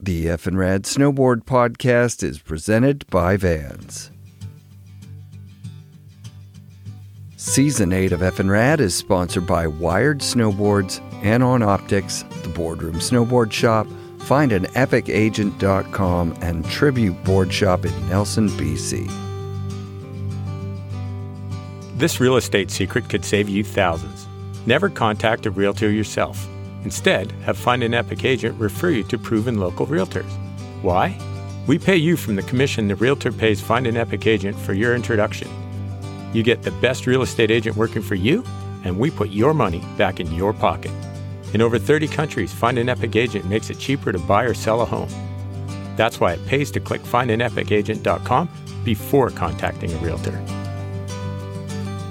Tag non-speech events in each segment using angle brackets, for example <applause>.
The F and Rad Snowboard Podcast is presented by Vans. Season 8 of F and Rad is sponsored by Wired Snowboards, Anon Optics, the Boardroom Snowboard Shop, Find an epicagent.com, and Tribute Board Shop in Nelson, BC. This real estate secret could save you thousands. Never contact a realtor yourself. Instead, have Find an Epic agent refer you to proven local realtors. Why? We pay you from the commission the realtor pays Find an Epic agent for your introduction. You get the best real estate agent working for you, and we put your money back in your pocket. In over 30 countries, Find an Epic agent makes it cheaper to buy or sell a home. That's why it pays to click findinepicagent.com before contacting a realtor.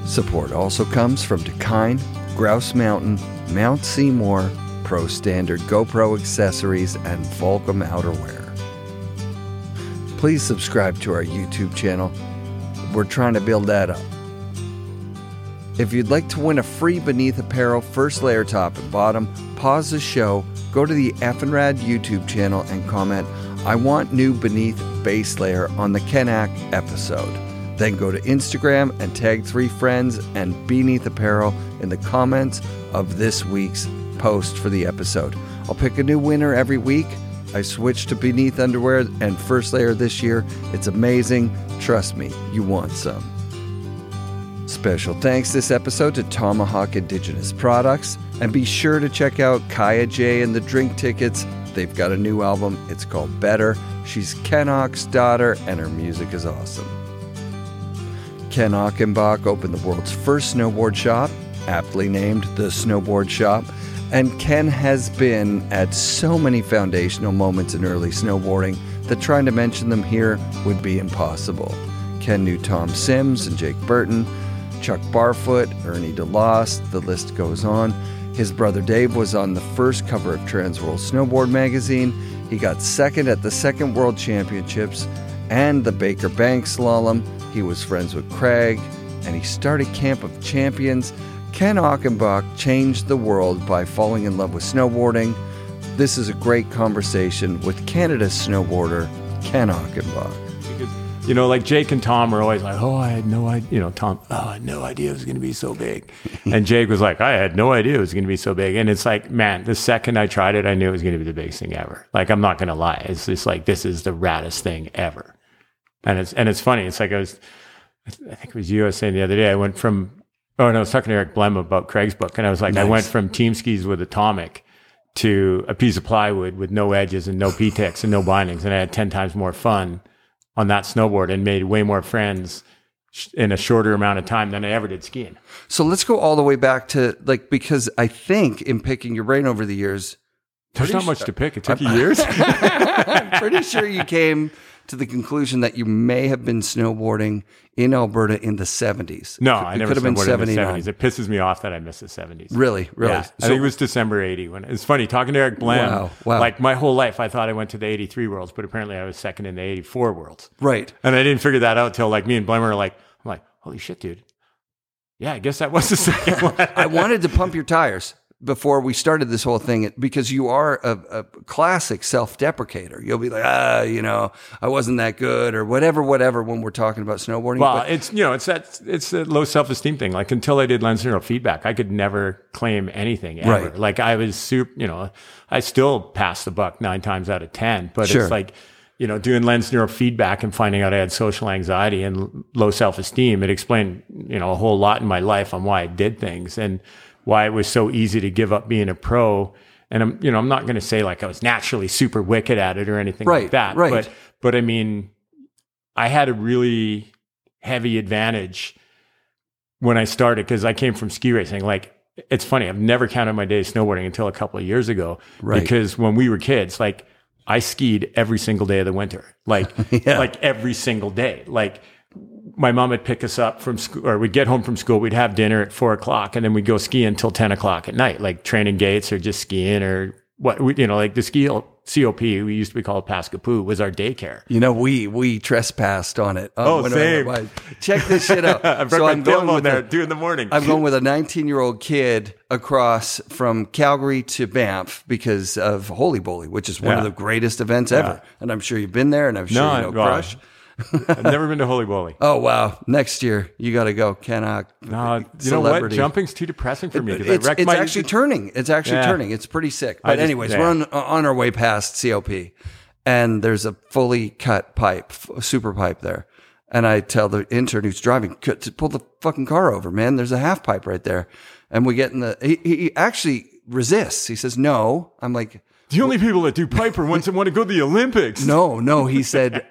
Support also comes from Dakine, Grouse Mountain, Mount Seymour, Pro Standard GoPro accessories, and Volcom outerwear. Please subscribe to our YouTube channel. We're trying to build that up. If you'd like to win a free Beneath Apparel first layer top and bottom, pause the show, go to the Effenrad YouTube channel and comment, I want new Beneath base layer on the Ken Ach episode. Then go to Instagram and tag three friends and Beneath Apparel in the comments of this week's post for the episode. I'll pick a new winner every week. I switched to Beneath Underwear and First Layer this year. It's amazing. Trust me, you want some. Special thanks this episode to Tomahawk Indigenous Products. And be sure to check out Kaya J and the Drink Tickets. They've got a new album. It's called Better. She's Ken daughter, and her music is awesome. Ken Achenbach opened the world's first snowboard shop, aptly named the Snowboard Shop. And Ken has been at so many foundational moments in early snowboarding that trying to mention them here would be impossible. Ken knew Tom Sims and Jake Burton, Chuck Barfoot, Ernie DeLoss, the list goes on. His brother Dave was on the first cover of Transworld Snowboard magazine. He got second at the second World Championships and the Baker Banks Slalom. He was friends with Craig, and he started Camp of Champions. Ken Achenbach changed the world by falling in love with snowboarding. This is a great conversation with Canada's snowboarder, Ken. Because, you know, like Jake and Tom are always like, oh, I had no idea, you know, Tom, oh, I had no idea it was going to be so big. <laughs> and Jake was like, I had no idea it was going to be so big. And it's like, man, the second I tried it, I knew it was going to be the biggest thing ever. Like, I'm not going to lie. It's just like, this is the raddest thing ever. And it's, and it's funny. It's like I was, I think it was you I was saying the other day, I went from, oh, no, I was talking to Eric Blehm about Craig's book. And I was like, I went from team skis with Atomic to a piece of plywood with no edges and no P-Tex and no bindings. And I had 10 times more fun on that snowboard and made way more friends in a shorter amount of time than I ever did skiing. So let's go all the way back to like because I think in picking your brain over the years, There's not much to pick. It took you years. <laughs> I'm pretty sure you came to the conclusion that you may have been snowboarding in Alberta in the 70s. No, It I could never have been snowboarded in the 79. 70s. It pisses me off that I missed the 70s. Really, really. Yeah, I think it was December 80 when it's funny talking to Eric Blehm. Wow, wow. Like my whole life, I thought I went to the 83 worlds, but apparently I was second in the 84 worlds. right. And I didn't figure that out till like me and Blehm were like, I'm like, holy shit, dude. Yeah, I guess that was the <laughs> second <laughs> one. I wanted to pump your tires before we started this whole thing because you are a, a classic self-deprecator. You'll be like, ah, you know, I wasn't that good or whatever, whatever. When we're talking about snowboarding, Well, But- it's you know, it's that it's a low self esteem thing. Like until I did lens neural feedback, I could never claim anything ever. Right. Like I was super, you know, I still passed the buck nine times out of ten. But Sure. it's like, you know, doing lens neural feedback and finding out I had social anxiety and low self esteem. It explained, you know, a whole lot in my life on why I did things and why it was so easy to give up being a pro. And I'm, you know, I'm not going to say like I was naturally super wicked at it or anything Right, like that. right. But, but I mean, I had a really heavy advantage when I started because I came from ski racing. Like, it's funny, I've never counted my days snowboarding until a couple of years ago. Right. Because when we were kids, like, I skied every single day of the winter, like, <laughs> Yeah. like every single day. Like, my mom would pick us up from school, or we'd get home from school. We'd have dinner at four o'clock, and then we'd go skiing until ten o'clock at night, like training gates or just skiing or what we, you know, like the ski COP, we used to be called Paskapoo, was our daycare. You know, we we trespassed on it. Oh, oh when same. Check this shit out. <laughs> I so I'm going with there a- in the morning. I'm going with a 19 year old kid across from Calgary to Banff because of Holy Bowly, which is one of the greatest events ever. And I'm sure you've been there, and I'm sure No, you know well, Crush. I've never been to Holy Bowly. <laughs> Oh wow! Next year you got to go. Cannot. No, you know what? Jumping's too depressing for me because I It's, it's my. actually turning. It's actually Yeah. turning. It's pretty sick. But just- anyways, yeah. we're on, uh, on our way past COP, and there's a fully cut pipe, super pipe there. And I tell the intern who's driving, to pull the fucking car over, man. There's a half pipe right there. And we get in the. He, he actually resists. He says no. I'm like, the only people that do pipe are ones that want to go to the Olympics. no, no. He said,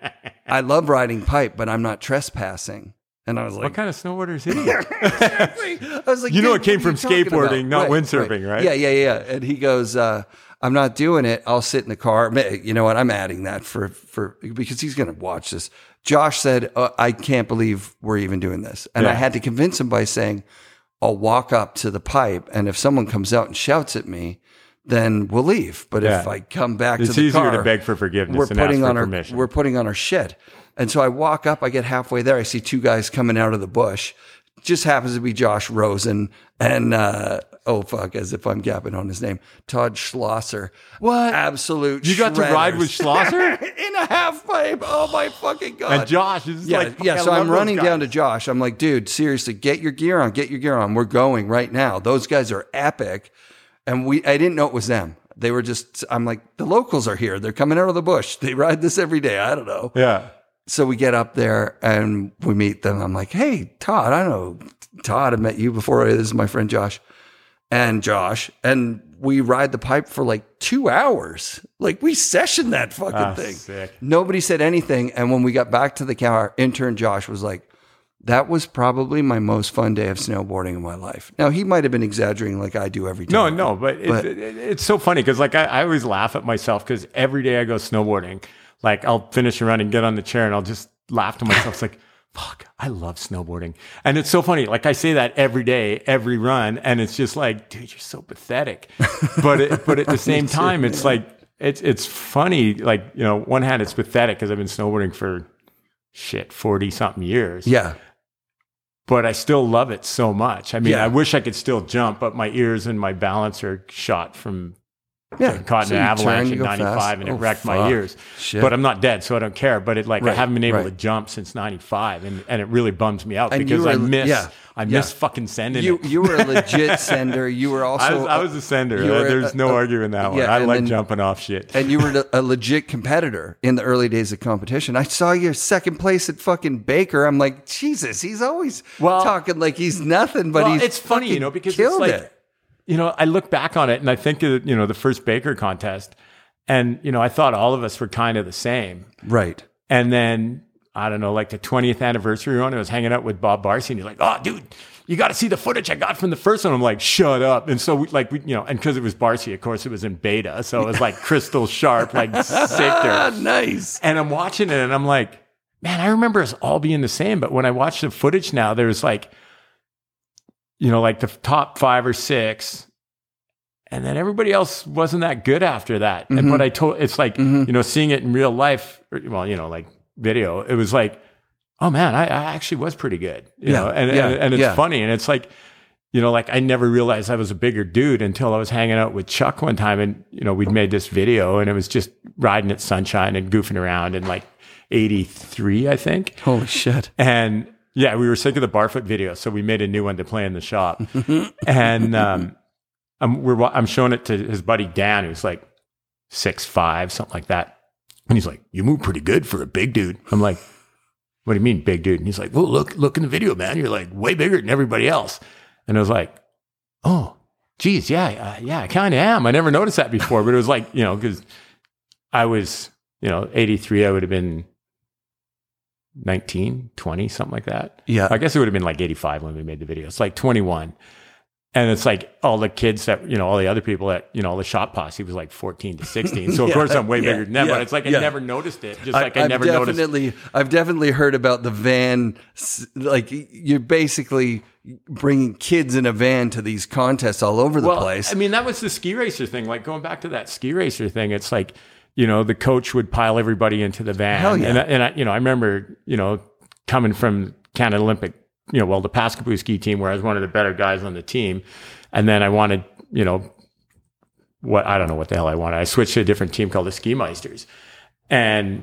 I love riding pipe, but I'm not trespassing. And I was like, What kind of snowboarder is he? <laughs> I was like, You know it came from skateboarding, about?" not windsurfing, right? Yeah, yeah, yeah. And he goes, uh, "I'm not doing it. I'll sit in the car." You know what? I'm adding that for for because he's going to watch this. Josh said, uh, "I can't believe we're even doing this," and I had to convince him by saying, "I'll walk up to the pipe, and if someone comes out and shouts at me." Then we'll leave. But if I come back It's to the easier car, to beg for forgiveness we're putting for on our permission. we're putting on our shit. And so I walk up, I get halfway there, I see two guys coming out of the bush. Just happens to be Josh Rosen and uh, oh fuck, as if I'm gapping on his name, Todd Schlosser. What? Absolute. You got to ride with. Schlosser? <laughs> in a half pipe. Oh my fucking god! and Josh is yeah, like, yeah. So I'm running down to Josh. I'm like, dude, seriously, get your gear on, get your gear on. We're going right now. Those guys are epic, and we. I didn't know it was them. They were just. I'm like, the locals are here. They're coming out of the bush. They ride this every day. I don't know. Yeah. So we get up there and we meet them. I'm like, hey, Todd, I know Todd. I met you before. This is my friend Josh and Josh. And we ride the pipe for like two hours. Like we sessioned that fucking Ah, thing. sick. Nobody said anything. And when we got back to the car, intern Josh was like, that was probably my most fun day of snowboarding in my life. Now he might have been exaggerating like I do every No, time. no, but, But- it's, it, it's so funny because like I, I always laugh at myself because every day I go snowboarding, like I'll finish a run and get on the chair and I'll just laugh to myself. It's like, fuck, I love snowboarding. And it's so funny. Like I say that every day, every run, and it's just like, dude, you're so pathetic. <laughs> But it, but at the same time, it's like it's it's funny. Like you know, one hand it's pathetic because I've been snowboarding for shit forty something years. Yeah. But I still love it so much. I mean, Yeah. I wish I could still jump, but my ears and my balance are shot from Yeah. caught So in an avalanche turn, in 95 fast. and it Oh, wrecked my fuck. ears. Shit. But I'm not dead, so I don't care. But it like I haven't been able right. to jump since 95 and, and it really bums me out And because were- I miss yeah, I yeah. miss fucking sending You it. you were a <laughs> legit sender. You were also I was, I was a sender. were There's a- no a- arguing that one. yeah, I like then- jumping off shit. and you were a <laughs> legit competitor in the early days of competition. I saw your second place at fucking Baker. I'm like, Jesus, he's always Well- talking like he's nothing, but Well, he's it's funny, you know, because it's killed like, it. You know, I look back on it and I think of, you know, the first Baker contest and, you know, I thought all of us were kind of the same. Right. And then I don't know, like the 20th anniversary one, I was hanging out with Bob Barci and he's like, oh, dude, you got to see the footage I got from the first one. I'm like, shut up. And so we like, we, you know, and because it was Barci, of course, it was in beta. So it was like crystal sharp, like sick Ah, <laughs> nice. And I'm watching it and I'm like, man, I remember us all being the same. But when I watch the footage now, there's like, you know, like the top five or six. And then everybody else wasn't that good after that. And mm-hmm. but I told it's like, mm-hmm. you know, seeing it in real life, or, well, you know, like video, it was like, oh man, I, I actually was pretty good. You Yeah, know, and, yeah, and, and it's yeah. funny. And it's like, you know, like I never realized I was a bigger dude until I was hanging out with Chuck one time and, you know, we'd made this video and it was just riding at sunshine and goofing around and like 83, I think. Holy shit. And yeah, we were sick of the Barfoot video, so we made a new one to play in the shop. <laughs> and um, I'm, we're, I'm showing it to his buddy Dan, who's like six five, something like that. And he's like, "You move pretty good for a big dude." I'm like, "What do you mean, big dude?" And he's like, "Well, look, look in the video, man. You're like way bigger than everybody else." And I was like, "Oh, geez, yeah, uh, yeah, I kind of am. I never noticed that before, but it was like, you know, because I was, you know, 83, I would have been 19, 20, something like that. Yeah. I guess it would have been like 85 when we made the video. It's like 21. And it's like all the kids that, you know, all the other people that, you know, all the shop posse was like 14 to 16. So of <laughs> Yeah, course I'm way yeah, bigger than them, yeah, but it's like I never noticed it. Just like I, I've never noticed. definitely, I've definitely heard about the van. Like you're basically bringing kids in a van to these contests all over the well, place. I mean, that was the ski racer thing. Like going back to that ski racer thing, it's like, you know, the coach would pile everybody into the van. Hell yeah. And, I- and I, you know, I remember, you know, coming from Canada Olympic, you know, well, the Paskapoo ski team where I was one of the better guys on the team. And then I wanted, you know, what, I don't know what the hell I wanted. I switched to a different team called the Ski Meisters. And,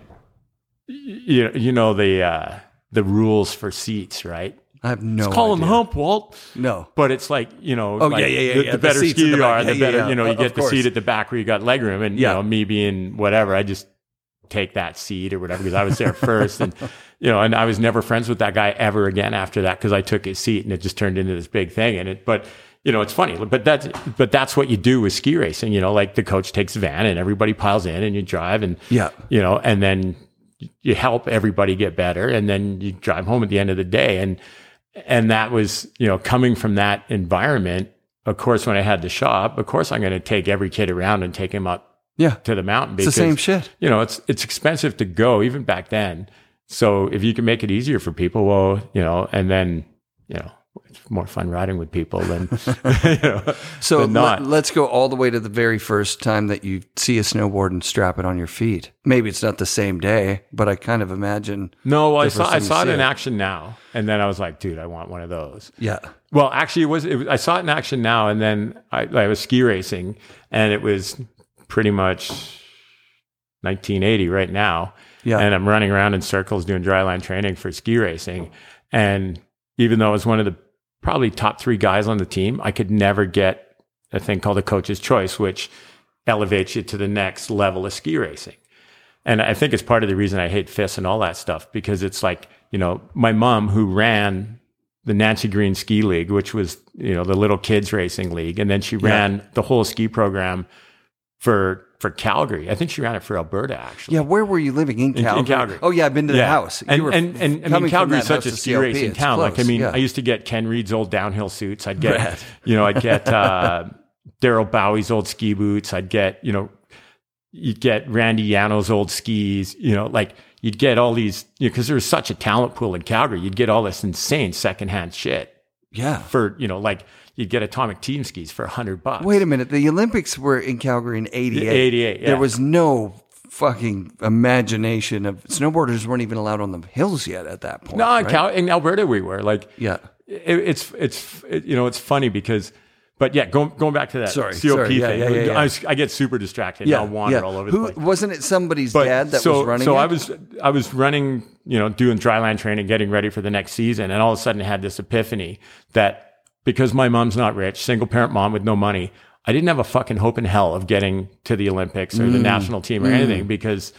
you, you know, the, uh, the rules for seats, right? I have no Call them hump, Walt. No. But it's like, you know, Oh, like yeah, yeah, yeah, the, yeah. the The better seats ski the you are, Yeah, the better, yeah. you know, you get the seat at the back where you got leg room. And, Yeah. you know, me being whatever, I just take that seat or whatever because I was there first. And, <laughs> you know, and I was never friends with that guy ever again after that because I took his seat and it just turned into this big thing. And it, but, you know, it's funny, but that's, but that's what you do with ski racing. You know, like the coach takes the van and everybody piles in and you drive and, Yeah. you know, and then you help everybody get better and then you drive home at the end of the day. And, and that was, you know, coming from that environment. Of course, when I had the shop, of course, I'm going to take every kid around and take him up Yeah. to the mountain It's the same shit. you know, it's it's expensive to go even back then. So if you can make it easier for people, well, you know, and then you know, more fun riding with people than <laughs> <laughs> you know, So than not. let, us go all the way to the very first time that you see a snowboard and strap it on your feet. Maybe it's not the same day, but I kind of imagine. no, I saw I saw it in it. action now, and then I was like, dude, I want one of those. Yeah. Well, actually, it was, it was I saw it in action now, and then I, I was ski racing, and it was pretty much 1980 right now. Yeah. And I'm running around in circles doing dryland training for ski racing. And even though it was one of the probably top three guys on the team, I could never get a thing called a coach's choice, which elevates you to the next level of ski racing. And I think it's part of the reason I hate FIS and all that stuff because it's like, you know, my mom who ran the Nancy Greene Ski League, which was, you know, the little kids racing league. And then she ran the whole ski program for for Calgary. I think she ran it for Alberta actually. Yeah. Where were you living? In Calgary? Calgary. Oh, yeah. I've been to the house. You And, were and, and, I mean, Calgary's such a ski CLP. racing It's town. Like, I mean, Yeah. I used to get Ken Read's old downhill suits. I'd get, Rad. <laughs> you know, I'd get uh, <laughs> Daryl Bowie's old ski boots. I'd get, you know, you'd get Randy Yano's old skis, you know, like you'd get all these, you know, because there was such a talent pool in Calgary, you'd get all this insane secondhand shit yeah. for, you know, like you'd get atomic team skis for a hundred bucks. Wait a minute. The Olympics were in Calgary in 88. 88, yeah. There was no fucking imagination of snowboarders weren't even allowed on the hills yet at that point. No, in. Cal- in Alberta we were like, Yeah. it, it's it's it, you know it's funny because but yeah going going back to that Sorry, COP sorry. Yeah, thing yeah, yeah. I, was- I get super distracted Yeah. and I'll wander all over Who, the place Wasn't it somebody's but dad that so was running so it? I was I was running you know doing dryland training getting ready for the next season and all of a sudden I had this epiphany that because my mom's not rich single parent mom with no money I didn't have a fucking hope in hell of getting to the Olympics or the Mm. national team or anything because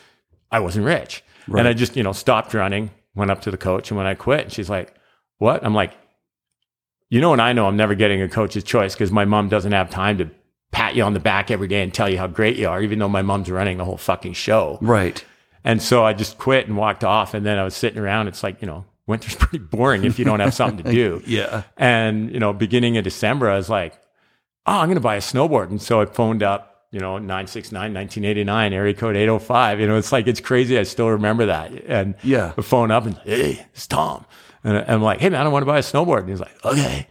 I wasn't rich and I just you know stopped running went up to the coach and when I quit she's like what I'm like you know, and I know I'm never getting a coach's choice because my mom doesn't have time to pat you on the back every day and tell you how great you are, even though my mom's running the whole fucking show. right. And so I just quit and walked off. And then I was sitting around. It's like, you know, winter's <laughs> pretty boring if you don't have something to do. <laughs> Yeah. And, you know, beginning of December, I was like, oh, I'm going to buy a snowboard. And so I phoned up, you know, 969, 1989, area code 805. You know, it's like, it's crazy. I still remember that. And Yeah. I phone up and, hey, it's Tom. And I'm like, hey, man, I want to buy a snowboard. And he's like, okay.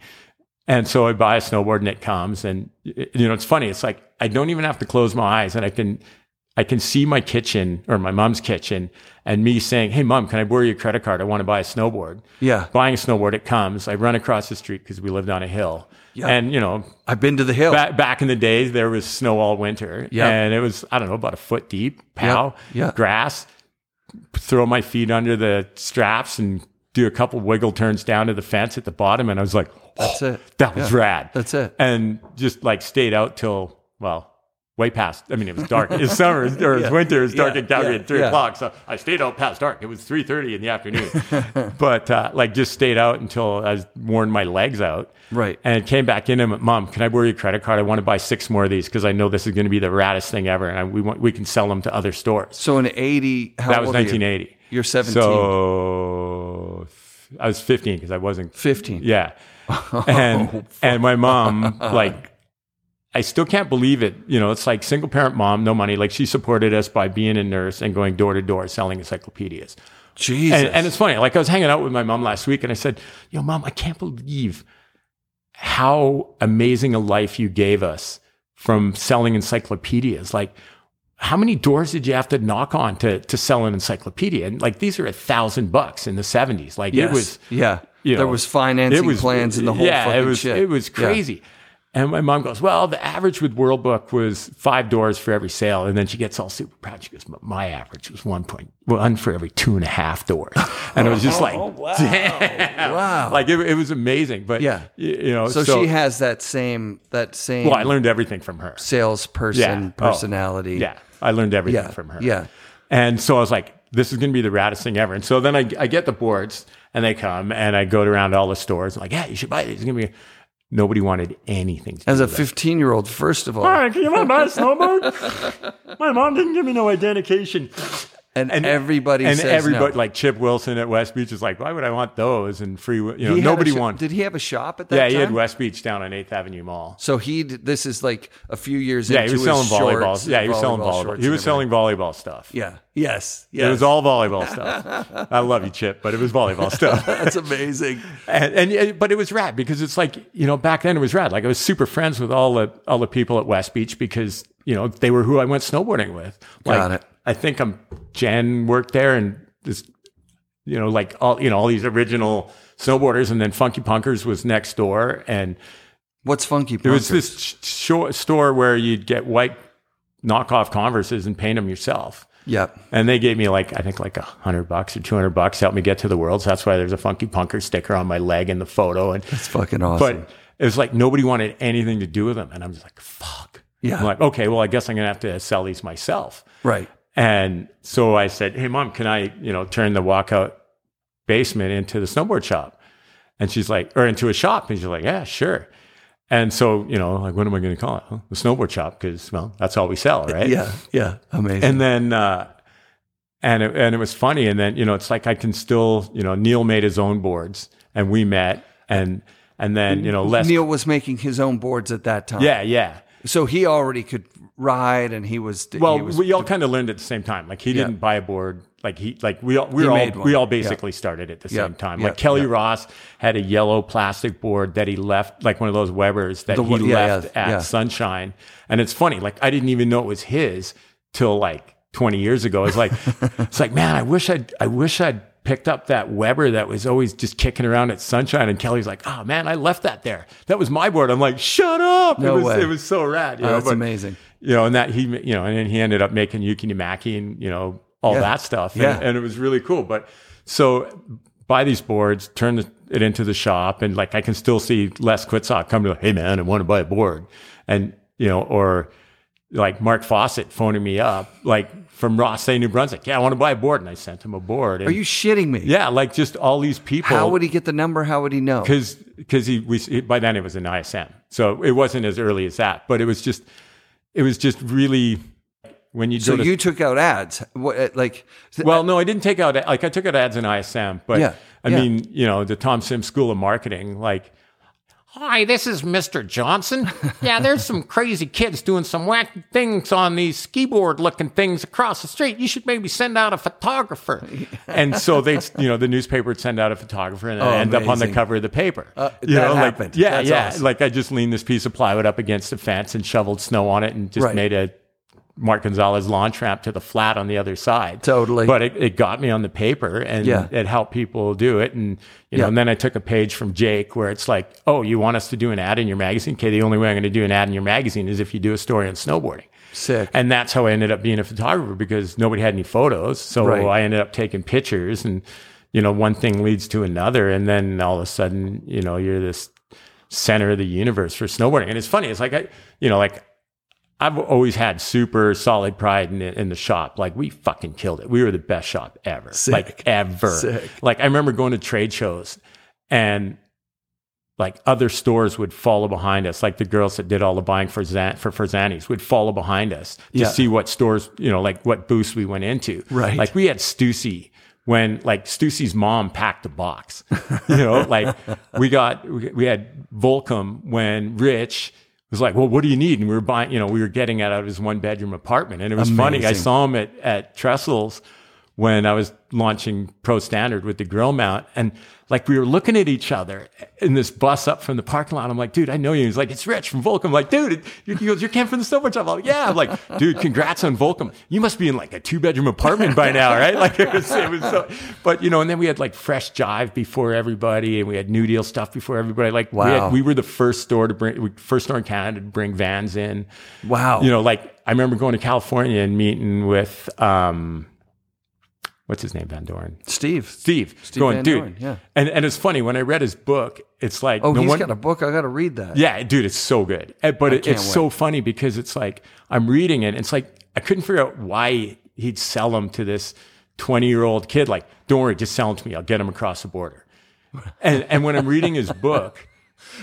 And so I buy a snowboard and it comes. And, you know, it's funny. It's like, I don't even have to close my eyes and I can, I can see my kitchen or my mom's kitchen and me saying, Hey, mom, can I borrow your credit card? I want to buy a snowboard. Yeah. Buying a snowboard, it comes. I run across the street because we lived on a hill. Yeah. And, you know, I've been to the hill. back, back in the days, there was snow all winter. Yeah. And it was, I don't know, about a foot deep, pow, Yeah. grass, throw my feet under the straps and do a couple wiggle turns down to the fence at the bottom. And I was like, That's "Oh, it. That was Yeah. rad. That's it. And just like stayed out till, well, way past. I mean, it was dark. It's summer or it was Yeah. winter. It was dark Yeah. in Calgary Yeah. at three o'clock. So I stayed out past dark. It was three thirty in the afternoon. <laughs> but uh, like just stayed out until I was worn my legs out. Right. And came back in and went, Mom, can I borrow your credit card? I want to buy six more of these because I know this is going to be the raddest thing ever, and I, we want we can sell them to other stores. So in 80, how that was old you? 1980. You're 17. So I was 15 because I wasn't 15. yeah. <laughs> And and my mom like I still can't believe it. You know, it's like single parent mom, no money. Like she supported us by being a nurse and going door to door selling encyclopedias. Jesus. And, and it's funny. Like I was hanging out with my mom last week and I said, "Yo, mom, I can't believe how amazing a life you gave us from selling encyclopedias. Like how many doors did you have to knock on to to sell an encyclopedia? And like these are a thousand bucks in the seventies. Like Yes. it was, yeah. you there was financing was plans and the whole yeah, fucking it was shit. it was Yeah. And my mom goes, well, the average with World Book was five doors for every sale, and then she gets all super proud. She goes, "But my average was one point one for every two and a half doors, and it was just <laughs> oh, like, oh, damn, Wow. like it, it was amazing. But Yeah. you know, So, she has that same that same well, I learned everything from her. salesperson Yeah. Oh. personality. Yeah, I learned everything Yeah. from her. Yeah. And so I was like, this is going to be the raddest thing ever. And so then I, I get the boards and they come and I go around all the stores. like, yeah, you should buy these. It's going to be. Nobody wanted anything to As do a 15 year old, first of all, Hi, can you want to buy a snowboard? <laughs> My mom didn't give me no identification. And, everybody and says everybody, no. like Chip Wilson at West Beach, is like, why would I want those? And free, you know, He nobody wanted. Did he have a shop at that yeah, time? he had West Beach down on Eighth Avenue Mall. So he. This is like a few years Yeah, into he was his selling volleyball. shorts, Yeah, he was selling volleyball. He was selling volleyball stuff. Yeah. Yes. Yes. It was all volleyball stuff. I love you, Chip, but it was volleyball <laughs> stuff. That's amazing. and, and and- but it was rad because it's like you know back then it was rad. Like I was super friends with all the all the people at West Beach because you know they were who I went snowboarding with. Like, Got it. I think I'm Jen worked there and this you know like all you know all these original snowboarders and then Funky Punkers was next door and What's funky? Punkers? there was this sh- store where you'd get white knockoff Converses and paint them yourself. Yep. And they gave me like I think like a hundred bucks or two hundred bucks to help me get to the worlds. So that's why there's a funky punker sticker on my leg in the photo. And It's fucking awesome. but it was like nobody wanted anything to do with them. And I'm just like, fuck. Yeah. I'm like, okay, well, I guess I'm gonna have to sell these myself. right. And so I said, Hey mom, can I, you know, turn the walkout basement into the snowboard shop? And she's like, or into a shop. And she's like, Yeah, sure. And so, you know, like, what am I going to call it? Huh? The snowboard shop, because well, that's all we sell, right? Yeah. Yeah. Amazing. and then uh and it, and it was funny and then you know it's like i can still you know neil made his own boards and we met and and then you know les Neil was making his own boards at that time. yeah yeah So he already could ride, and he was. well he was, we all kind of learned at the same time like he Yeah. didn't buy a board like he like we all we all we all Yeah. basically started at the Yeah. same time Yeah. like kelly Yeah. ross had a yellow plastic board that he left like one of those webers that The he yeah, left yeah, at yeah. sunshine and it's funny like i didn't even know it was his till like 20 years ago it's like <laughs> it's like man i wish i'd i wish i'd picked up that weber that was always just kicking around at sunshine and kelly's like oh man i left that there that was my board i'm like shut up No it was way. it was so rad you Oh, know, that's but- amazing. You know, and that he, you know, and then he ended up making Yuki Nimaki and, you know, all Yeah. that stuff. And, Yeah. and it was really cool. But so buy these boards, turn the, it into the shop. And like, I can still see Les Quitsock come to, hey man, I want to buy a board. And, you know, or like Mark Fawcett phoning me up, like from Rothesay, New Brunswick. Yeah, I want to buy a board. And I sent him a board. And Are you shitting me? yeah, like just all these people. How would he get the number? How would he know? because because he we he- by then it was an ISM, so it wasn't as early as that, but it was just it was just really when you So to you took out ads. What, uh, like, well, no, I didn't take out like I took out ads in ISM, but Yeah, I yeah. mean, you know, the Tom Sims School of Marketing, like, hi, this is Mr. Johnson. <laughs> Yeah, there's some crazy kids doing some wacky things on these ski board looking things across the street. You should maybe send out a photographer. <laughs> and so they, you know, the newspaper would send out a photographer and Oh, end up on the cover of the paper. Uh, you know, happened. like, yeah, That's yeah. awesome. Like I just leaned this piece of plywood up against the fence and shoveled snow on it and just Right. made a Mark Gonzalez launch ramp to the flat on the other side. Totally. But it, it got me on the paper and Yeah. it helped people do it. And, you know, Yeah. and then I took a page from Jake where it's like, oh, you want us to do an ad in your magazine? Okay, the only way I'm going to do an ad in your magazine is if you do a story on snowboarding. Sick. And that's how I ended up being a photographer because nobody had any photos. So Right. I ended up taking pictures and, you know, one thing leads to another. And then all of a sudden, you know, you're this center of the universe for snowboarding. And it's funny. It's like, I, you know, like I've always had super solid pride in, in the shop. Like we fucking killed it. We were the best shop ever. Like ever. Sick. Like I remember going to trade shows and like other stores would follow behind us, like the girls that did all the buying for Zan- for would follow behind us to Yeah. see what stores, you know, like what booths we went into. Right. Like we had Stussy when like Stussy's mom packed a box. You know, like we got we we had Volcom when Rich was like, "Well, what do you need?" And we were buying, you know, we were getting it out of his one bedroom apartment, and it was funny. I saw him at at Trestles when I was launching Pro Standard with the grill mount. And like we were looking at each other in this bus up from the parking lot. I'm like, dude, I know you. He's like, it's Rich from Volcom. I'm like, dude, he goes, you're Ken from the Snowboard Shop. I'm like, yeah. I'm like, dude, congrats on Volcom. You must be in like a two bedroom apartment by now, right? Like <laughs> it was, it was so, but you know, and then we had like fresh jive before everybody and we had New Deal stuff before everybody. Like we, Wow. had, we were the first store to bring, first store in Canada to bring vans in. Wow. You know, like I remember going to California and meeting with, um, what's his name, Van Doren? Steve. Steve. Steve going, Van dude. Doren, yeah. And, and it's funny when I read his book, it's like, Oh, no he's one- got a book. I got to read that. yeah, dude, it's so good. Uh, But it, it's wait. so funny because it's like I'm reading it. And it's like I couldn't figure out why he'd sell them to this 20 year old kid. Like, don't worry, just sell them to me. I'll get them across the border. And and when I'm reading his book,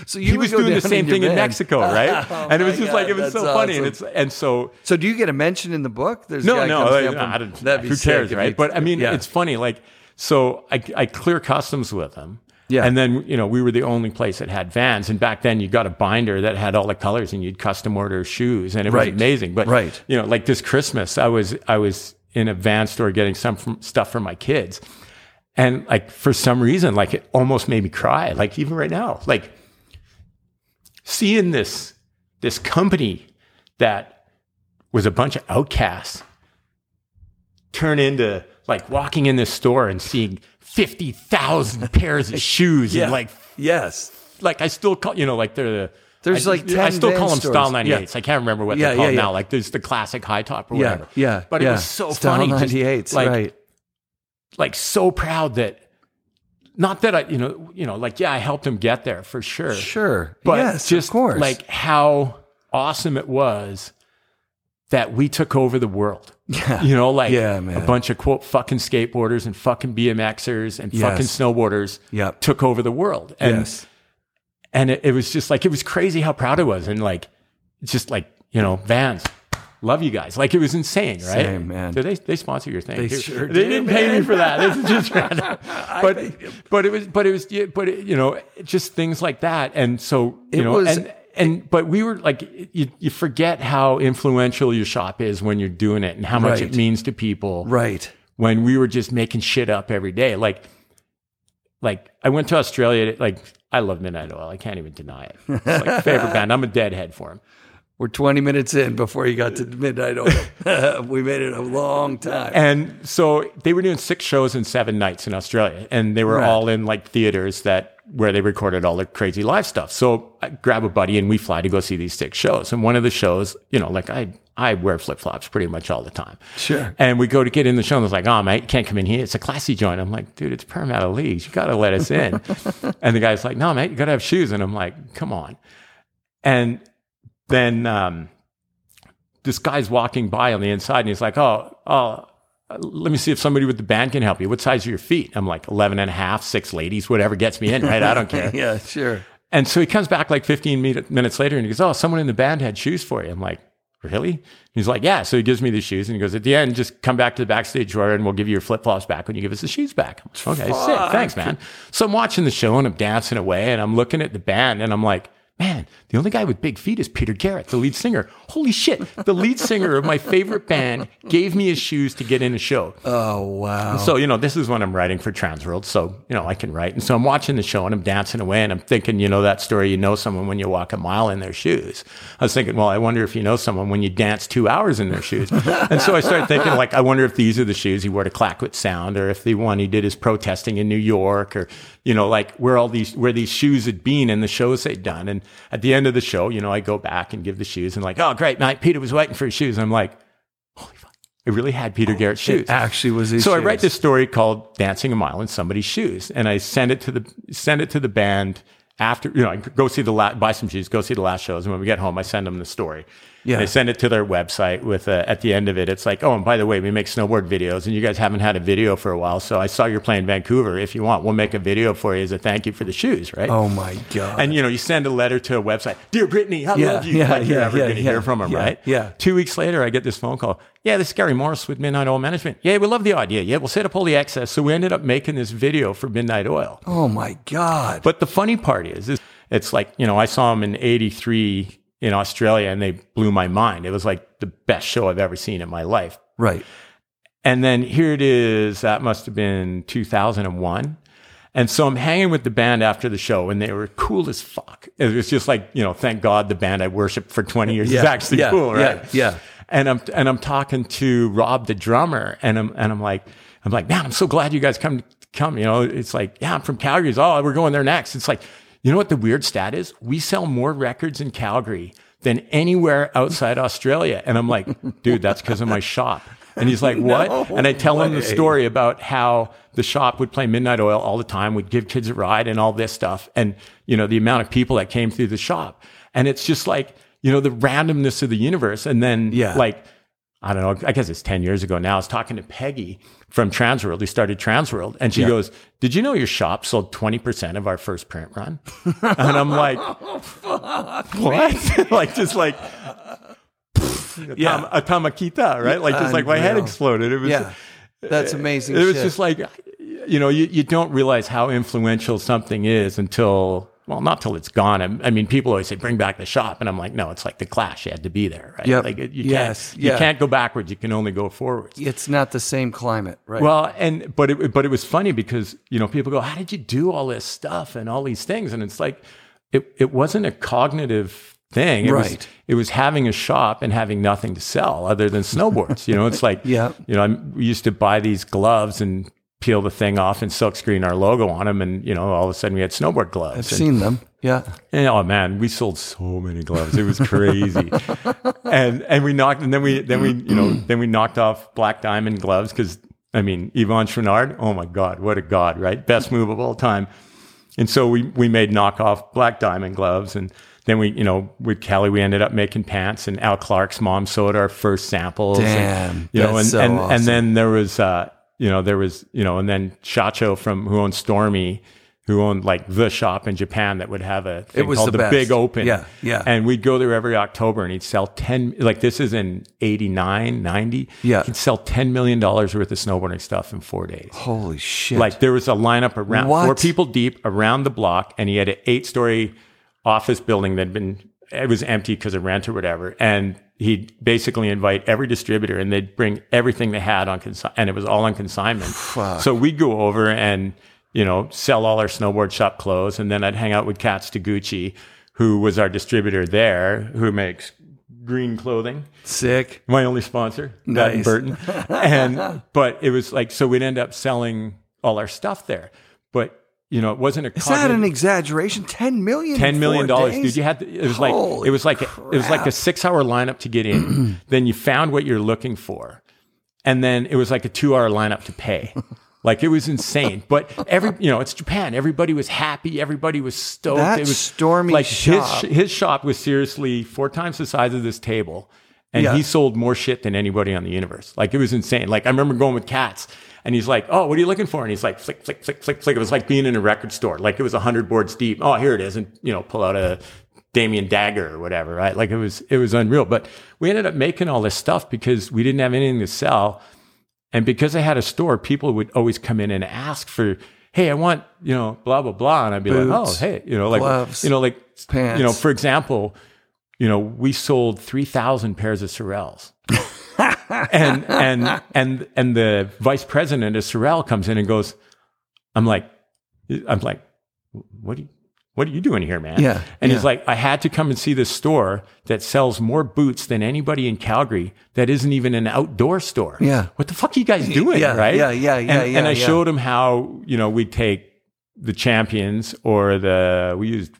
So you he was doing the same thing in. Mexico, right? Oh <laughs> and it was just like it was so that's funny. And it's and so So do you get a mention in the book? There's no, no, like, no, I don't, that'd be who sick cares, if right? but I mean, yeah. it's funny. Like, so I, I clear customs with him. Yeah. And then, you know, we were the only place that had vans. And back then you got a binder that had all the colors and you'd custom order shoes and it Right. was amazing. But, Right. you know, like this Christmas, I was, I was in a van store getting some from, stuff for my kids. And like, for some reason, like it almost made me cry. Like even right now, like seeing this, this company that was a bunch of outcasts turn into like walking in this store and seeing 50,000 <laughs> pairs of shoes Yeah. and like yes. like I still call you know like they're the There's I, like 10 I still call them stores. style Yeah. 98s. I can't remember what Yeah, they're called yeah, yeah. now. Like there's the classic high top or whatever. yeah, But it yeah. was so Style funny. just, 98s, like, right. like so proud that not that I you know you know like yeah I helped him get there for sure. Sure. But yes, just of course. like how awesome it was that we took over the world. Yeah. You know, like Yeah, a bunch of quote fucking skateboarders and fucking BMXers and Yes. fucking snowboarders Yep. took over the world. And yes. and it, it was just like it was crazy how proud I was. And like just like, you know, Vans. Love you guys. Like it was insane, right? Same, man. Do they they sponsor your thing? They sure They do, didn't pay me for that. This is just random. <laughs> <laughs> But but it was but it was but it, you know just things like that. And so you know was- and and but we were like you you forget how influential your shop is when you're doing it and how much Right. it means to people Right. when we were just making shit up every day. Like, like I went to Australia. Like, I love Midnight Oil. I can't even deny it. It's like favorite <laughs> band. I'm a deadhead for them. We're 20 minutes in before you got to Midnight Oil. <laughs> we made it a long time. And so they were doing six shows in seven nights in Australia, and they were Right. all in like theaters that where they recorded all the crazy live stuff. So I grab a buddy and we fly to go see these six shows. And one of the shows, you know, like I I wear flip flops pretty much all the time. Sure. And we go to get in the show, and it's like, oh, mate, you can't come in here. It's a classy joint. I'm like, dude, it's Parramatta Leagues. You got to let us in. <laughs> and the guy's like, no, mate, you got to have shoes. And I'm like, come on. And then um, this guy's walking by on the inside, and he's like, oh, oh, let me see if somebody with the band can help you. What size are your feet? I'm like 11 and a half, six ladies, whatever gets me in, right? I don't care. <laughs> yeah, sure. And so he comes back like 15 mi- minutes later and he goes, Oh, someone in the band had shoes for you. I'm like, Really? He's like, Yeah. So he gives me the shoes and he goes, At the end, just come back to the backstage drawer and we'll give you your flip flops back when you give us the shoes back. Like, okay, sick. Thanks, man. So I'm watching the show and I'm dancing away and I'm looking at the band and I'm like, Man, the only guy with big feet is Peter Garrett, the lead singer. Holy shit. The lead singer of my favorite band gave me his shoes to get in a show. Oh, wow. So, you know, this is when I'm writing for Transworld. So, you know, I can write. And so I'm watching the show and I'm dancing away and I'm thinking, you know, that story, you know someone when you walk a mile in their shoes. I was thinking, well, I wonder if you know someone when you dance two hours in their shoes. and so I started thinking, like, I wonder if these are the shoes he wore to Clayoquot Sound or if the one he did his protesting in New York or, you know, like where all these, where these shoes had been and the shows they'd done. And at the end of the show, you know, I go back and give the shoes and like, oh, great, mate, Peter was waiting for his shoes. And I'm like, holy fuck. I really had Peter oh, Garrett's shoes. It actually was his So I write this story called "Dancing a Mile in Somebody's Shoes," and I send it to the send it to the band after you know I go see the la- buy some shoes, go see the last shows, and when we get home, I send them the story. Yeah. I send it to their website with uh, at the end of it, it's like, oh, and by the way, we make snowboard videos, and you guys haven't had a video for a while, so I saw you're playing Vancouver. If you want, we'll make a video for you as a thank you for the shoes, right? Oh, my God. And you know, you send a letter to a website, dear Brittany, I Yeah, love you. yeah, like you're yeah, ever yeah, going to yeah, hear from them, right? yeah. Two weeks later, I get this phone call. Yeah, this is Gary Morris with Midnight Oil Management. Yeah, we love the idea. Yeah, we'll set up all the access. So we ended up making this video for Midnight Oil. oh, my God. But the funny part is, is it's like, you know, I saw him in 83 in Australia and they blew my mind. It was like the best show I've ever seen in my life. right. And then here it is. That must have been 2001. And so I'm hanging with the band after the show, and they were cool as fuck. It was just like, you know, thank God the band I worshiped for 20 years is Yeah, actually yeah, cool, right? yeah, yeah. And I'm and I'm talking to Rob, the drummer, and I'm and I'm like, I'm like, man, I'm so glad you guys come come. You know, it's like, yeah, I'm from Calgary. Oh, we're going there next. It's like, you know what the weird stat is? We sell more records in Calgary than anywhere outside Australia. And I'm like, dude, that's because of my shop. And he's like, <laughs> what? No and I tell him the story about how the shop would play Midnight Oil all the time, would give kids a ride and all this stuff. And, you know, the amount of people that came through the shop. And it's just like, you know, the randomness of the universe. And then, Yeah. like, I don't know, I guess it's 10 years ago now. I was talking to Peggy from Transworld, who started Transworld. And she goes, Did you know your shop sold 20% of our first print run? <laughs> and I'm like, <laughs> oh, What? <laughs> like, just like, Yeah. yeah. Atamakita, right? Like, just like my head exploded. It was, Yeah. That's amazing. it was shit. just like, you know, you, you don't realize how influential something is until, well, not till it's gone. I, I mean, people always say, bring back the shop. And I'm like, no, it's like the clash. You had to be there, right? Yep. Like, you Yes. can't, you can't go backwards. You can only go forwards. it's not the same climate, right? Well, and but it but it was funny because you know people go, "How did you do all this stuff and all these things?" And it's like it it wasn't a cognitive thing. It was Right. it was having a shop and having nothing to sell other than snowboards. you know, it's like <laughs> Yeah. you know, I'm, we used to buy these gloves and peel the thing off and silkscreen our logo on them, and you know, all of a sudden we had snowboard gloves. I've And- seen them. Yeah. and, oh man, we sold so many gloves. It was crazy. <laughs> and and we knocked and then we then we you know then we knocked off Black Diamond gloves because I mean Yvon Chouinard, oh my God, what a god, right? Best move of all time. And so we we made knockoff Black Diamond gloves and then we, you know, with Kelly, we ended up making pants, and Al Clark's mom sewed our first samples. and, Damn, you know, and so and, awesome. and then there was, uh, you know, there was, you know, and then Shacho from who owned Stormy, who owned like the shop in Japan that would have a thing was called the the. Big Open. Yeah, yeah. And we'd go there every October and he'd sell 10, like this is in 89, 90. Yeah. He'd sell $10 million worth of snowboarding stuff in four days. Holy shit. Like there was a lineup around What? four people deep around the block, and he had an eight story office building that had been it was empty because of rent or whatever. And he'd basically invite every distributor, and they'd bring everything they had on consi- and it was all on consignment. So we'd go over and you know sell all our snowboard shop clothes, and then I'd hang out with Katz Taguchi, who was our distributor there, who makes green clothing sick. my only sponsor, Nice. Burton. <laughs> and but it was like so we'd end up selling all our stuff there. But you know, it wasn't a Is that an exaggeration? Ten million. ten million dollars, days? dude. You had to, it was like it was like a, it was like a six hour lineup to get in. <clears throat> then you found what you're looking for, and then it was like a two hour lineup to pay. <laughs> Like it was insane, but every you know it's Japan. Everybody was happy. Everybody was stoked. That it was Stormy like shop- his his shop was seriously four times the size of this table, and Yeah. he sold more shit than anybody on the universe. Like it was insane. Like I remember going with cats. And he's like, "Oh, what are you looking for?" And he's like, "Flick, flick, flick, flick, flick." It was like being in a record store. Like it was a hundred boards deep. Oh, here it is, and you know, pull out a Damien Dagger or whatever, right? Like it was, it was unreal. But we ended up making all this stuff because we didn't have anything to sell, and because I had a store, people would always come in and ask for, "Hey, I want you know, blah blah blah," and I'd be like, "Oh, hey, you know, like gloves, you know, like pants. you know, for example." You know, we sold three thousand pairs of Sorels <laughs> and and and and the vice president of Sorel comes in and goes, I'm like, I'm like, what are you, what are you doing here, man? Yeah, And yeah. he's like, I had to come and see this store that sells more boots than anybody in Calgary that isn't even an outdoor store. Yeah. What the fuck are you guys doing? Yeah, right? yeah, yeah, yeah, And, yeah, and I yeah. showed him how, you know, we'd take the champions or the, we used,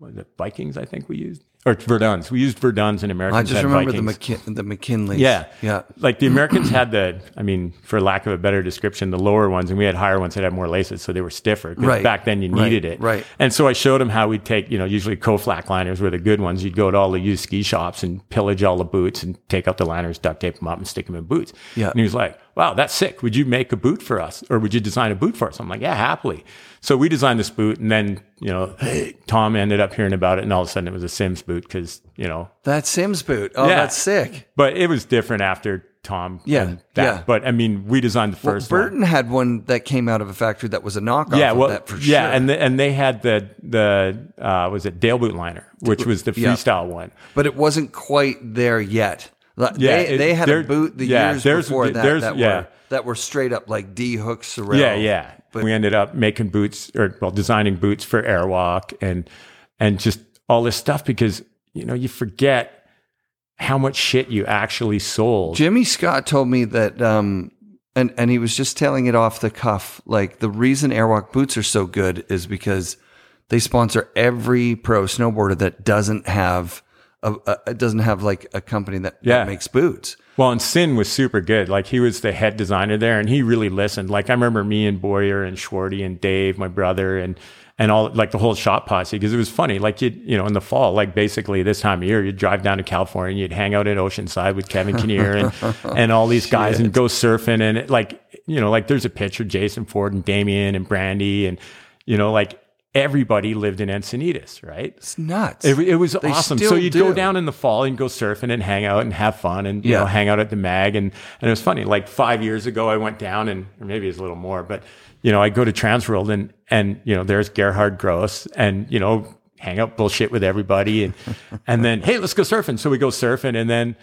the Vikings, I think we used, or Verdun's. We used Verdun's in Americans I just remember the. McKin- the McKinleys. Yeah. Yeah. Like the Americans had the, I mean, for lack of a better description, the lower ones, and we had higher ones that had more laces, so they were stiffer. Right. Back then you Right. needed it. Right. And so I showed him how we'd take, you know, usually Koflach liners were the good ones. You'd go to all the used ski shops and pillage all the boots and take out the liners, duct tape them up and stick them in boots. Yeah. And he was like, wow, that's sick. Would you make a boot for us? Or would you design a boot for us? I'm like, yeah, happily. So we designed this boot and then, you know, Tom ended up hearing about it and all of a sudden it was a Sims boot because, you know, That Sims boot. Oh, Yeah. that's sick. but it was different after Tom. Yeah, yeah. But I mean, we designed the Well, first one. Burton had one that came out of a factory that was a knockoff Yeah, of well, that for yeah, sure. and the, and they had the the uh, was it Dale boot liner, which was the Yeah. freestyle one. but it wasn't quite there yet. Like, Yeah, they, it- they had a boot the yeah, years before that that yeah. were that were straight up like D Hook Sorel. Yeah, yeah. But we ended up making boots or well, designing boots for Airwalk and and just all this stuff because you know you forget how much shit you actually sold. Jimmy Scott told me that, um, and and he was just telling it off the cuff. Like the reason Airwalk boots are so good is because they sponsor every pro snowboarder that doesn't have a, a uh, doesn't have like a company that, that makes boots. Well, and Sin was super good. Like he was the head designer there, and he really listened. Like I remember me and Boyer and Schwarty and Dave, my brother, and and all like the whole shop posse because it was funny. Like you, you know, in the fall, like basically this time of year, you'd drive down to California, and you'd hang out at Oceanside with Kevin Kinnear and <laughs> and all these guys, and go surfing, and it, like you know, like there's a picture of Jason Ford and Damien and Brandy, and you know, like everybody lived in Encinitas, right? It's nuts. It, it was awesome. So you'd go down in the fall and go surfing and hang out and have fun and you Yeah. know hang out at the mag and and it was funny. Like five years ago, I went down and or maybe it's a little more, but you know I go to Transworld and and you know there's Gerhard Gross and you know hang out bullshit with everybody and and then hey let's go surfing. So we go surfing and then.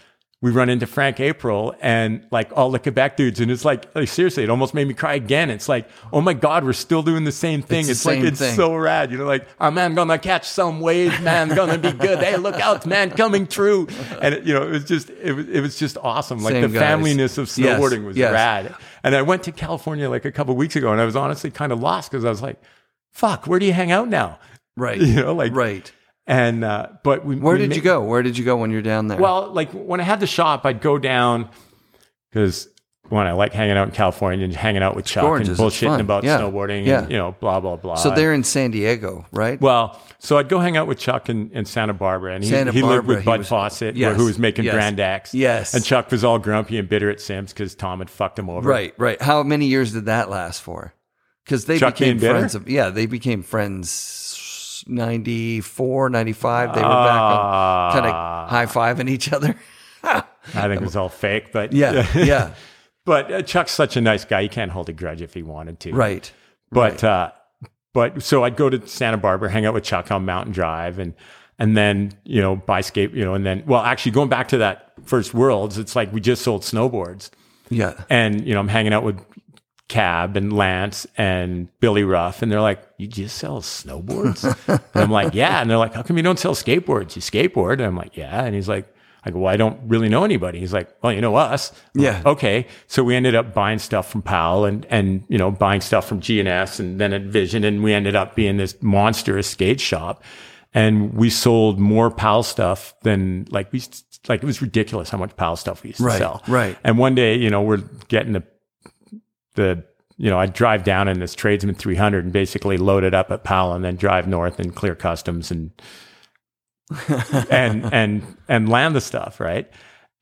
We run into Frank April and like all the Quebec dudes, and it's like, like seriously, it almost made me cry again. It's like, oh my god, we're still doing the same thing. It's It's, the like it's thing. so rad. You know, like, oh man, gonna catch some waves, man, gonna be good. Hey, look out, man, coming through. And it, you know, it was just, it was, it was just awesome. Like Same the guys. familyness of Yes, snowboarding was yes. rad. And I went to California like a couple weeks ago, and I was honestly kind of lost because I was like, fuck, where do you hang out now? right. <laughs> You know, like, right. And uh, but we, Where we did you go? Where did you go when you're down there? well, like when I had the shop, I'd go down because one, I like hanging out in California and hanging out with Chuck gorgeous. and bullshitting about Yeah. snowboarding Yeah. and you know blah blah blah. so they're in San Diego, right? Well, so I'd go hang out with Chuck in, in Santa Barbara, and he, Santa he lived Barbara, with Bud was- Fawcett, yes, who was making yes, Grand X. yes. and Chuck was all grumpy and bitter at Sims because Tom had fucked him over. Right, right. How many years did that last for? Because they Chuck became friends of yeah, they became friends 94, 95. They were back on kind Ah. of high fiving each other. <laughs> I think it was all fake, but Yeah, <laughs> yeah. but uh, Chuck's such a nice guy; he can't hold a grudge if he wanted to. Right. But uh, but so I'd go to Santa Barbara, hang out with Chuck on Mountain Drive, and and then you know buy skate, you know, and then well, actually going back to that first Worlds, it's like we just sold snowboards. Yeah. and you know I'm hanging out with Cab and Lance and Billy Ruff, and they're like, "You just sell snowboards?" and I'm like, "Yeah," and they're like, "How come you don't sell skateboards? You skateboard?" And I'm like, "Yeah," and he's like. I go, well, I don't really know anybody. He's like, well, you know us. I'm Yeah. like, okay. So we ended up buying stuff from Powell and, and, you know, buying stuff from GNS and then at Vision. And we ended up being this monstrous skate shop. And we sold more Powell stuff than like we, like it was ridiculous how much Powell stuff we used to Right, sell. right. And one day, you know, we're getting the the you know, I drive down in this tradesman 300 and basically load it up at Powell and then drive north and clear customs and <laughs> and and and land the stuff, right?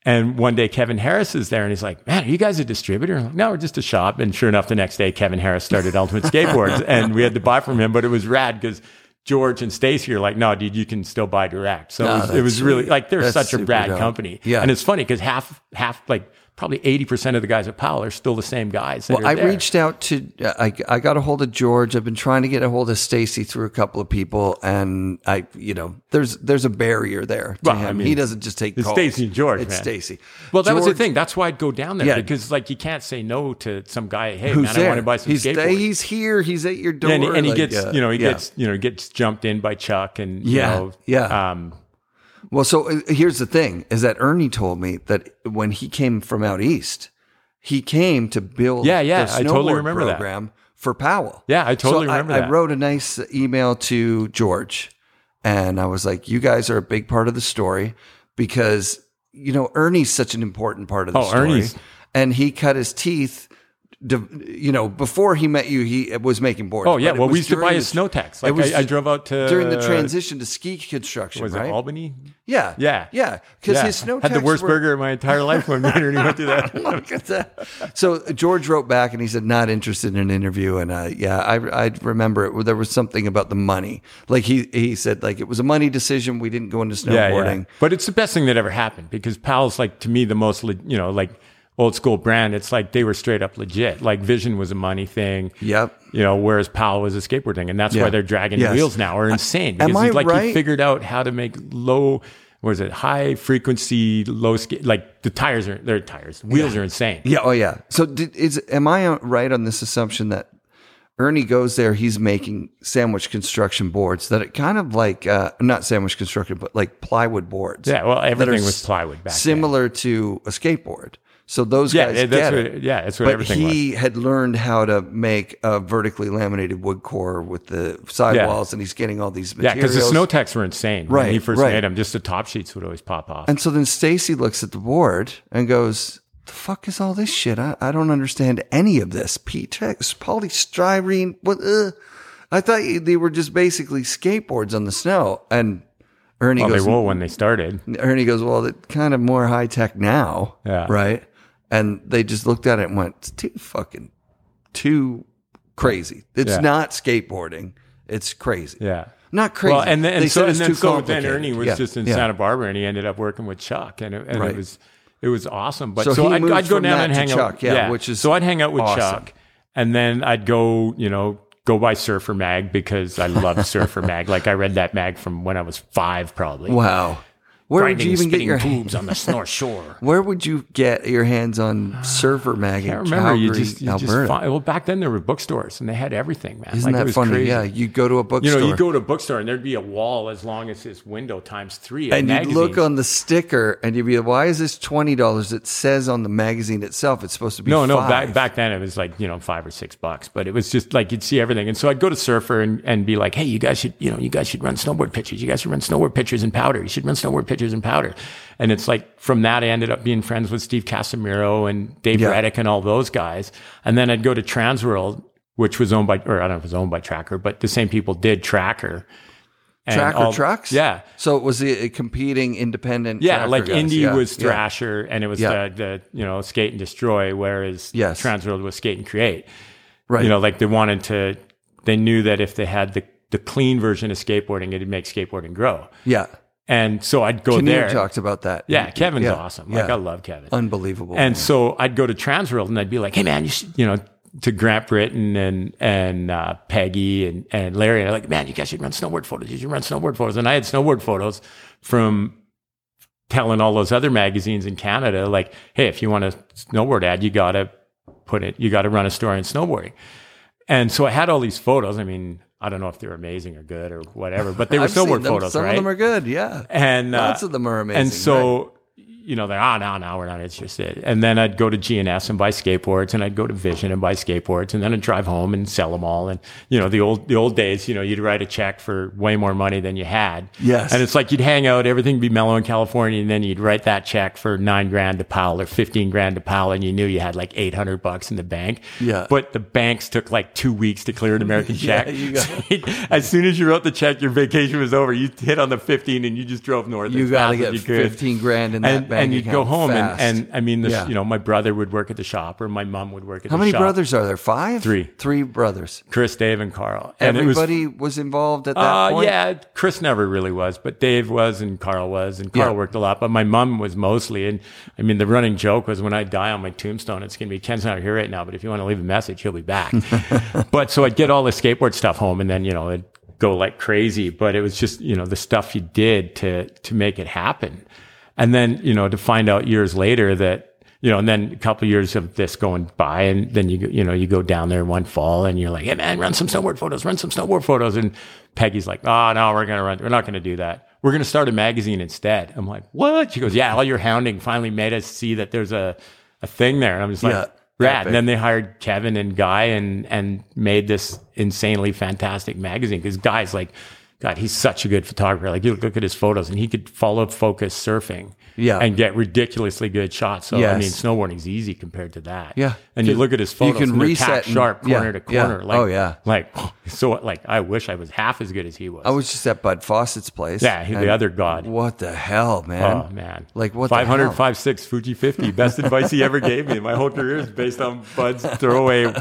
And one day Kevin Harris is there and he's like, Man, are you guys a distributor? Like, no, we're just a shop. And sure enough, the next day Kevin Harris started Ultimate Skateboards <laughs> and we had to buy from him, but it was rad because George and Stacy are like, no, dude, you can still buy direct. So No, it was, it was really like they're That's such a rad dope. company. Yeah. And it's funny because half half like probably 80% of the guys at Powell are still the same guys. Well, I there. reached out to I, I got a hold of George. I've been trying to get a hold of Stacy through a couple of people, and I you know there's there's a barrier there to Well, I him. mean, he doesn't just take it's. Stacy and George, It's. Stacy. Well, that was the thing. That's why I'd go down there Yeah. because, like, you can't say no to some guy. Hey, Who's man, there? I want to buy some he's, skateboards. he's here. He's at your door. Yeah, and, he- and he like, gets, yeah, you know, he yeah. gets, you know, gets jumped in by Chuck, and Yeah, you know, yeah. Um, Well, so uh, here's the thing: is that Ernie told me that when he came from out east, he came to build. Yeah, yeah, I totally remember that. program for Powell. Yeah, I totally So remember I, that. I wrote a nice email to George, and I was like, "You guys are a big part of the story because you know Ernie's such an important part of the Oh, story, Ernie's- and he cut his teeth." You know, before he met you, he was making boards. oh yeah, well, we used to buy a snow techs. Like was I, I drove out to during the transition to ski construction. Was right? it Albany? Yeah. Yeah. Yeah. Because Yeah. his snow had the worst were- burger of my entire life when Ernie went through that. Look at that. So George wrote back and he said, not interested in an interview. And uh, yeah, I, I remember it. There was something about the money. Like he, he said, like it was a money decision. We didn't go into snowboarding. yeah. But it's the best thing that ever happened because Powell's like to me the most, you know, like old school brand. It's like they were straight up legit. Like Vision was a money thing. Yep. You know, whereas Powell was a skateboard thing, and that's Yeah. why their dragon Yes. wheels now are insane. am I like right? he figured out how to make low what is it? High frequency, low skate. Like the tires are their tires, wheels are insane. Yeah. Oh, yeah. So did, is am I right on this assumption that Ernie goes there? He's making sandwich construction boards that it kind of like uh, not sandwich construction, but like plywood boards. Yeah, well, everything was plywood back then. similar to a skateboard. So those Yeah, guys that's get what, it. yeah, that's what But everything was. he had learned how to make a vertically laminated wood core with the sidewalls, and he's getting all these materials. Yeah, because the snow techs were insane. When he first right. made them, just the top sheets would always pop off. And so then Stacy looks at the board and goes, "The fuck is all this shit? I, I don't understand any of this. P-Tex, polystyrene. What? Uh. I thought they were just basically skateboards on the snow." And Ernie well, they goes, were when they started. Ernie goes, "Well, it's kind of more high tech now, Yeah. right?" And they just looked at it and went, "It's too fucking too crazy. It's Yeah. not skateboarding. It's crazy. Yeah. Not crazy." Well, and then, They and so, and then so then. Ernie was Yeah, just in yeah. Santa Barbara, and he ended up working with Chuck, and it, and Right. it was it was awesome. But So so, I'd, I'd go down and hang Chuck, out. yeah, which is so I'd hang out with awesome. Chuck, and then I'd go, you know, go buy Surfer Mag because I loved <laughs> Surfer Mag. Like I read that mag from when I was five, probably. Wow. Where would you even get your boobs on the North Shore. <laughs> Where would you get your hands on Surfer Mag in I remember Calgary, you just, you just find, well back then there were bookstores and they had everything, man. Isn't Like, it that was funny? crazy. Yeah, you go to a bookstore. You know, you go to a bookstore and there'd be a wall as long as this window times three. and you'd look on the sticker and you'd be like, "Why is this twenty dollars?" It says on the magazine itself it's supposed to be No, no. Back back then, it was like you know five or six bucks, but it was just like you'd see everything. And so I'd go to Surfer and, and be like, "Hey, you guys should you know you guys should run snowboard pictures. You guys should run snowboard pictures in powder. You should run snowboard pictures in powder." And it's like from that, I ended up being friends with Steve Casimiro and Dave Yeah. Reddick and all those guys. And then I'd go to Transworld, which was owned by, or I don't know if it was owned by Tracker, but the same people did Tracker. And Tracker all- trucks. Yeah. So it was a, a uh, competing independent. Yeah, like guys. Indy Yeah, was yeah. Thrasher, and it was Yeah. the, the you know skate and destroy, whereas Yes. Transworld was skate and create. Right. You know, like they wanted to, they knew that if they had the the clean version of skateboarding, it'd make skateboarding grow. Yeah. And so I'd go Kinnear there. talked about that. yeah, Kevin's Yeah. awesome. Like Yeah. I love Kevin. Unbelievable. And so I'd go to Transworld and I'd be like, hey man, you should, you know, to Grant Britton and and uh, Peggy and, and Larry, and I'm like, man, you guys should run snowboard photos. You should run snowboard photos. And I had snowboard photos from telling all those other magazines in Canada, like, hey, if you want a snowboard ad, you gotta put it, you gotta run a story on snowboarding. And so I had all these photos. I mean, I don't know if they're amazing or good or whatever, but they were <laughs> snowboard them. photos, Some right? of them are good. Yeah. and uh, Lots of them are amazing. and so, you know, they're, ah, no, no, we're not interested. And then I'd go to GNS and buy skateboards and I'd go to Vision and buy skateboards and then I'd drive home and sell them all. And, you know, the old, the old days, you know, you'd write a check for way more money than you had. Yes. And it's like you'd hang out, everything would be mellow in California. And then you'd write that check for nine grand to Powell or 15 grand to Powell. And you knew you had like 800 bucks in the bank. Yeah. But the banks took like two weeks to clear an American <laughs> Yeah, check. <laughs> got- So as soon as you wrote the check, your vacation was over. You hit on the 15 and you just drove north. you got to get you fifteen grand in that and, bank and you'd go home and, fast. and I mean, this, Yeah. you know, my brother would work at the shop or my mom would work at how the shop. How many brothers are there? Five. Three. Three brothers. Chris, Dave, and Carl. And it was, Everybody was, involved at that uh, point. yeah, Chris never really was, but Dave was and Carl was, and Carl Yeah. worked a lot, but my mom was mostly. And I mean, the running joke was when I die on my tombstone, it's going to be Ken's not here right now, but if you want to leave a message, he'll be back. <laughs> but so I'd get all the skateboard stuff home, and then you know it'd go like crazy. But it was just you know the stuff you did to to make it happen, and then you know to find out years later that. You know, and then a couple of years of this going by, and then you you know you go down there one fall, and you're like, "Hey man, run some snowboard photos, run some snowboard photos." And Peggy's like, "Oh no, we're gonna run, we're not gonna do that. We're gonna start a magazine instead." I'm like, "What?" She goes, "Yeah, all your hounding finally made us see that there's a a thing there." And I'm just like, Yeah, "Rad." And then they hired Kevin and Guy and and made this insanely fantastic magazine because Guy's like, God, he's such a good photographer. Like you look at his photos, and he could follow focus surfing, Yeah. and get ridiculously good shots. So I Yes. mean, snowboarding's easy compared to that. Yeah. and you You- look at his photos, you can and reset and- sharp yeah, corner to yeah. corner. Like, Oh, yeah. like <laughs> so. Like I wish I was half as good as he was. I was just at Bud Fawcett's place. Yeah, he- the other god. What the hell, man? Oh man! Like, what the 500, hell? 5.6 Fuji 50. Best advice he ever gave me. My whole career is based on Bud's throwaway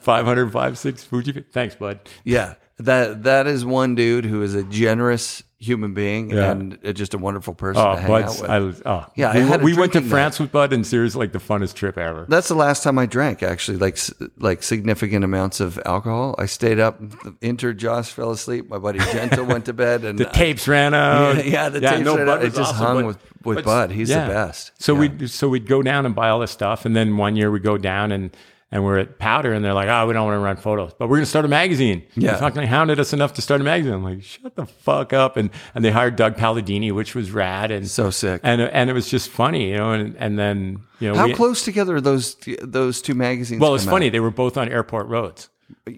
500, 5.6 Fuji. 50. Thanks, Bud. Yeah. That that is one dude who is a generous human being Yeah. and just a wonderful person Oh, to hang Bud's, out with. I oh. Yeah, I we, a we went to France with Bud, and seriously, like the funnest trip ever. That's the last time I drank, actually, like like significant amounts of alcohol. I stayed up, entered Josh, fell asleep. My buddy Gentle went to bed, and <laughs> the I- tapes ran out. Yeah, <laughs> yeah, the tapes ran Bud out. It just awesome, hung but- with- with but- Bud. He's the best. So Yeah. we'd so we'd go down and buy all this stuff, and then one year we go down and and we're at Powder, and they're like, "Oh, we don't want to run photos, but we're going to start a magazine." Yeah. they fucking hounded us enough to start a magazine. I'm like, "Shut the fuck up!" And and they hired Doug Palladini, which was rad, and So sick. and and it was just funny, you know. And and then you know, How we- close together are those those two magazines? Well, it's funny. out? They were both on airport roads.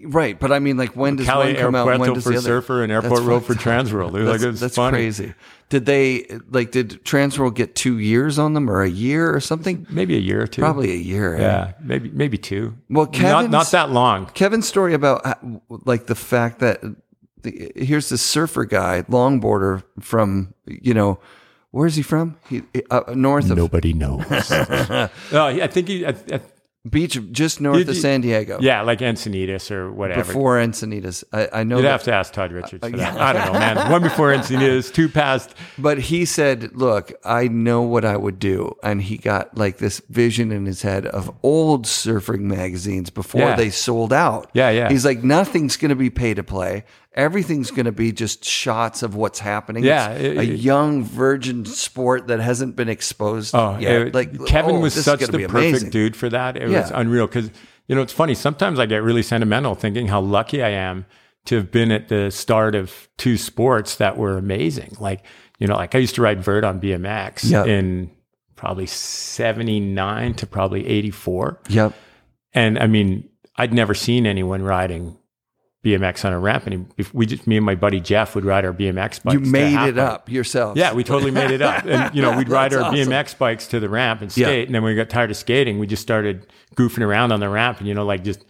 Right? But I mean, like, when does Cali one come out? and When does for the other? Surfer and Airport That's Road for fucked up. Transworld. It was like, That's, it was that's funny. crazy. Did they like? Did Transworld get two years on them, or a year, or something? Maybe a year or two. Probably a year. eh? Yeah, maybe maybe two. Well, not Kevin's- not that long. Kevin's story about uh, like the fact that the, here's this surfer guy, longboarder from you know, where's he from? He uh, north of Nobody knows. <laughs> no, I think he. I, I, beach, just north You- of San Diego. yeah, like Encinitas or whatever. before Encinitas. I, I know You'd that. have to ask Todd Richards uh, for that. I don't know, man. One before Encinitas, two past. But he said, "Look, I know what I would do," and he got like this vision in his head of old surfing magazines before Yeah. they sold out. Yeah, yeah. He's like, nothing's going to be pay to play. Everything's going to be just shots of what's happening. Yeah, it- a young virgin sport that hasn't been exposed Oh, yet. it- like Kevin oh, was such the perfect amazing. dude for that. It was unreal because you know it's funny. Sometimes I get really sentimental thinking how lucky I am to have been at the start of two sports that were amazing. Like you know, like I used to ride vert on BMX Yeah. in probably seventy nine to probably eighty four. Yep. And I mean, I'd never seen anyone riding BMX on a ramp. And if we just, me and my buddy Jeff would ride our BMX bikes. You made it up yourself. Yeah, we totally made it up. And, you know, <laughs> we'd ride our awesome. BMX bikes to the ramp and Yeah. skate. And then when we got tired of skating, we just started goofing around on the ramp and, you know, like just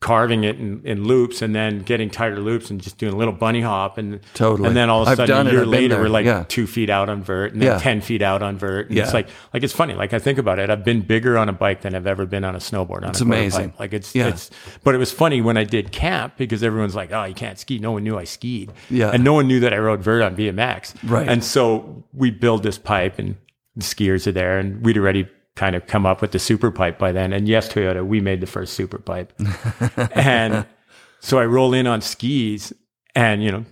carving it in, in loops and then getting tighter loops and just doing a little bunny hop. And Totally. And then all of a sudden, a year later, we're like Yeah. two feet out on vert and then Yeah. 10 feet out on vert. And Yeah. it's like, like it's funny. Like I think about it. I've been bigger on a bike than I've ever been on a snowboard. On It's amazing. pipe. Like it's, Yeah. it's, but it was funny when I did camp because everyone's like, oh, you can't ski. No one knew I skied. Yeah. And no one knew that I rode vert on BMX. Right. And so we build this pipe and the skiers are there and we'd already kind of come up with the super pipe by then. And yes, Toyota, we made the first super pipe. <laughs> and so I roll in on skis and, you know,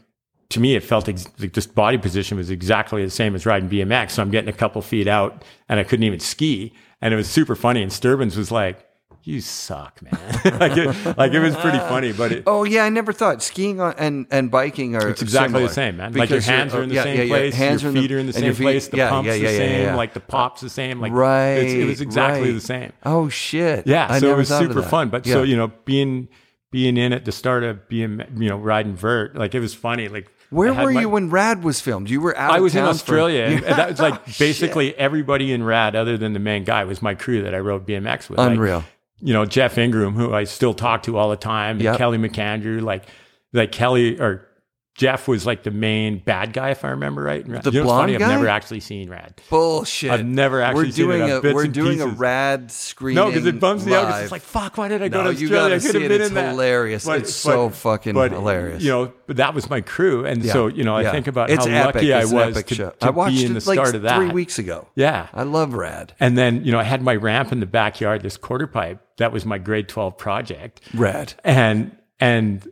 to me, it felt ex- like this body position was exactly the same as riding BMX. So I'm getting a couple feet out and I couldn't even ski. And it was super funny. And Sturbins was like, you suck, man. <laughs> like, it, like it was pretty funny, but it, Oh yeah, I never thought skiing on, and and biking are it's exactly similar. the same, man. Like your hands are in the yeah, same yeah, yeah. place, Hands your feet are in the same feet- place, the pump's the same, like the pop's the same. Like right. it's, it was exactly right. the same. Oh shit. Yeah, I so it was super fun. But so you know, being being in at the start of being you know riding vert, like it was funny. Like where were my- you when Rad was filmed? You were out. I was in for- Australia, and that was like <laughs> oh, Shit. basically everybody in Rad, other than the main guy, was my crew that I rode BMX with. Like, Unreal. You know, Jeff Ingram, who I still talk to all the time, and Yep. Kelly McAndrew, like, like Kelly or Jeff was like the main bad guy, if I remember right. The you know, blonde funny? guy? I've never actually seen Rad. Bullshit. I've never actually We're seen it. doing a we're doing a rad screening. No, because it bums me out. It's like, fuck, why did I go No, to Australia? I could have it. been It's in that. hilarious. It's so fucking hilarious. You know, but that was my crew. And Yeah. so, you know, I Yeah. think about it's how epic. lucky I It's an was to, to I watched be in the it like start of that. three weeks ago. Yeah. I love rad. And then, you know, I had my ramp in the backyard, this quarter pipe. That was my grade 12 project. Rad. And, and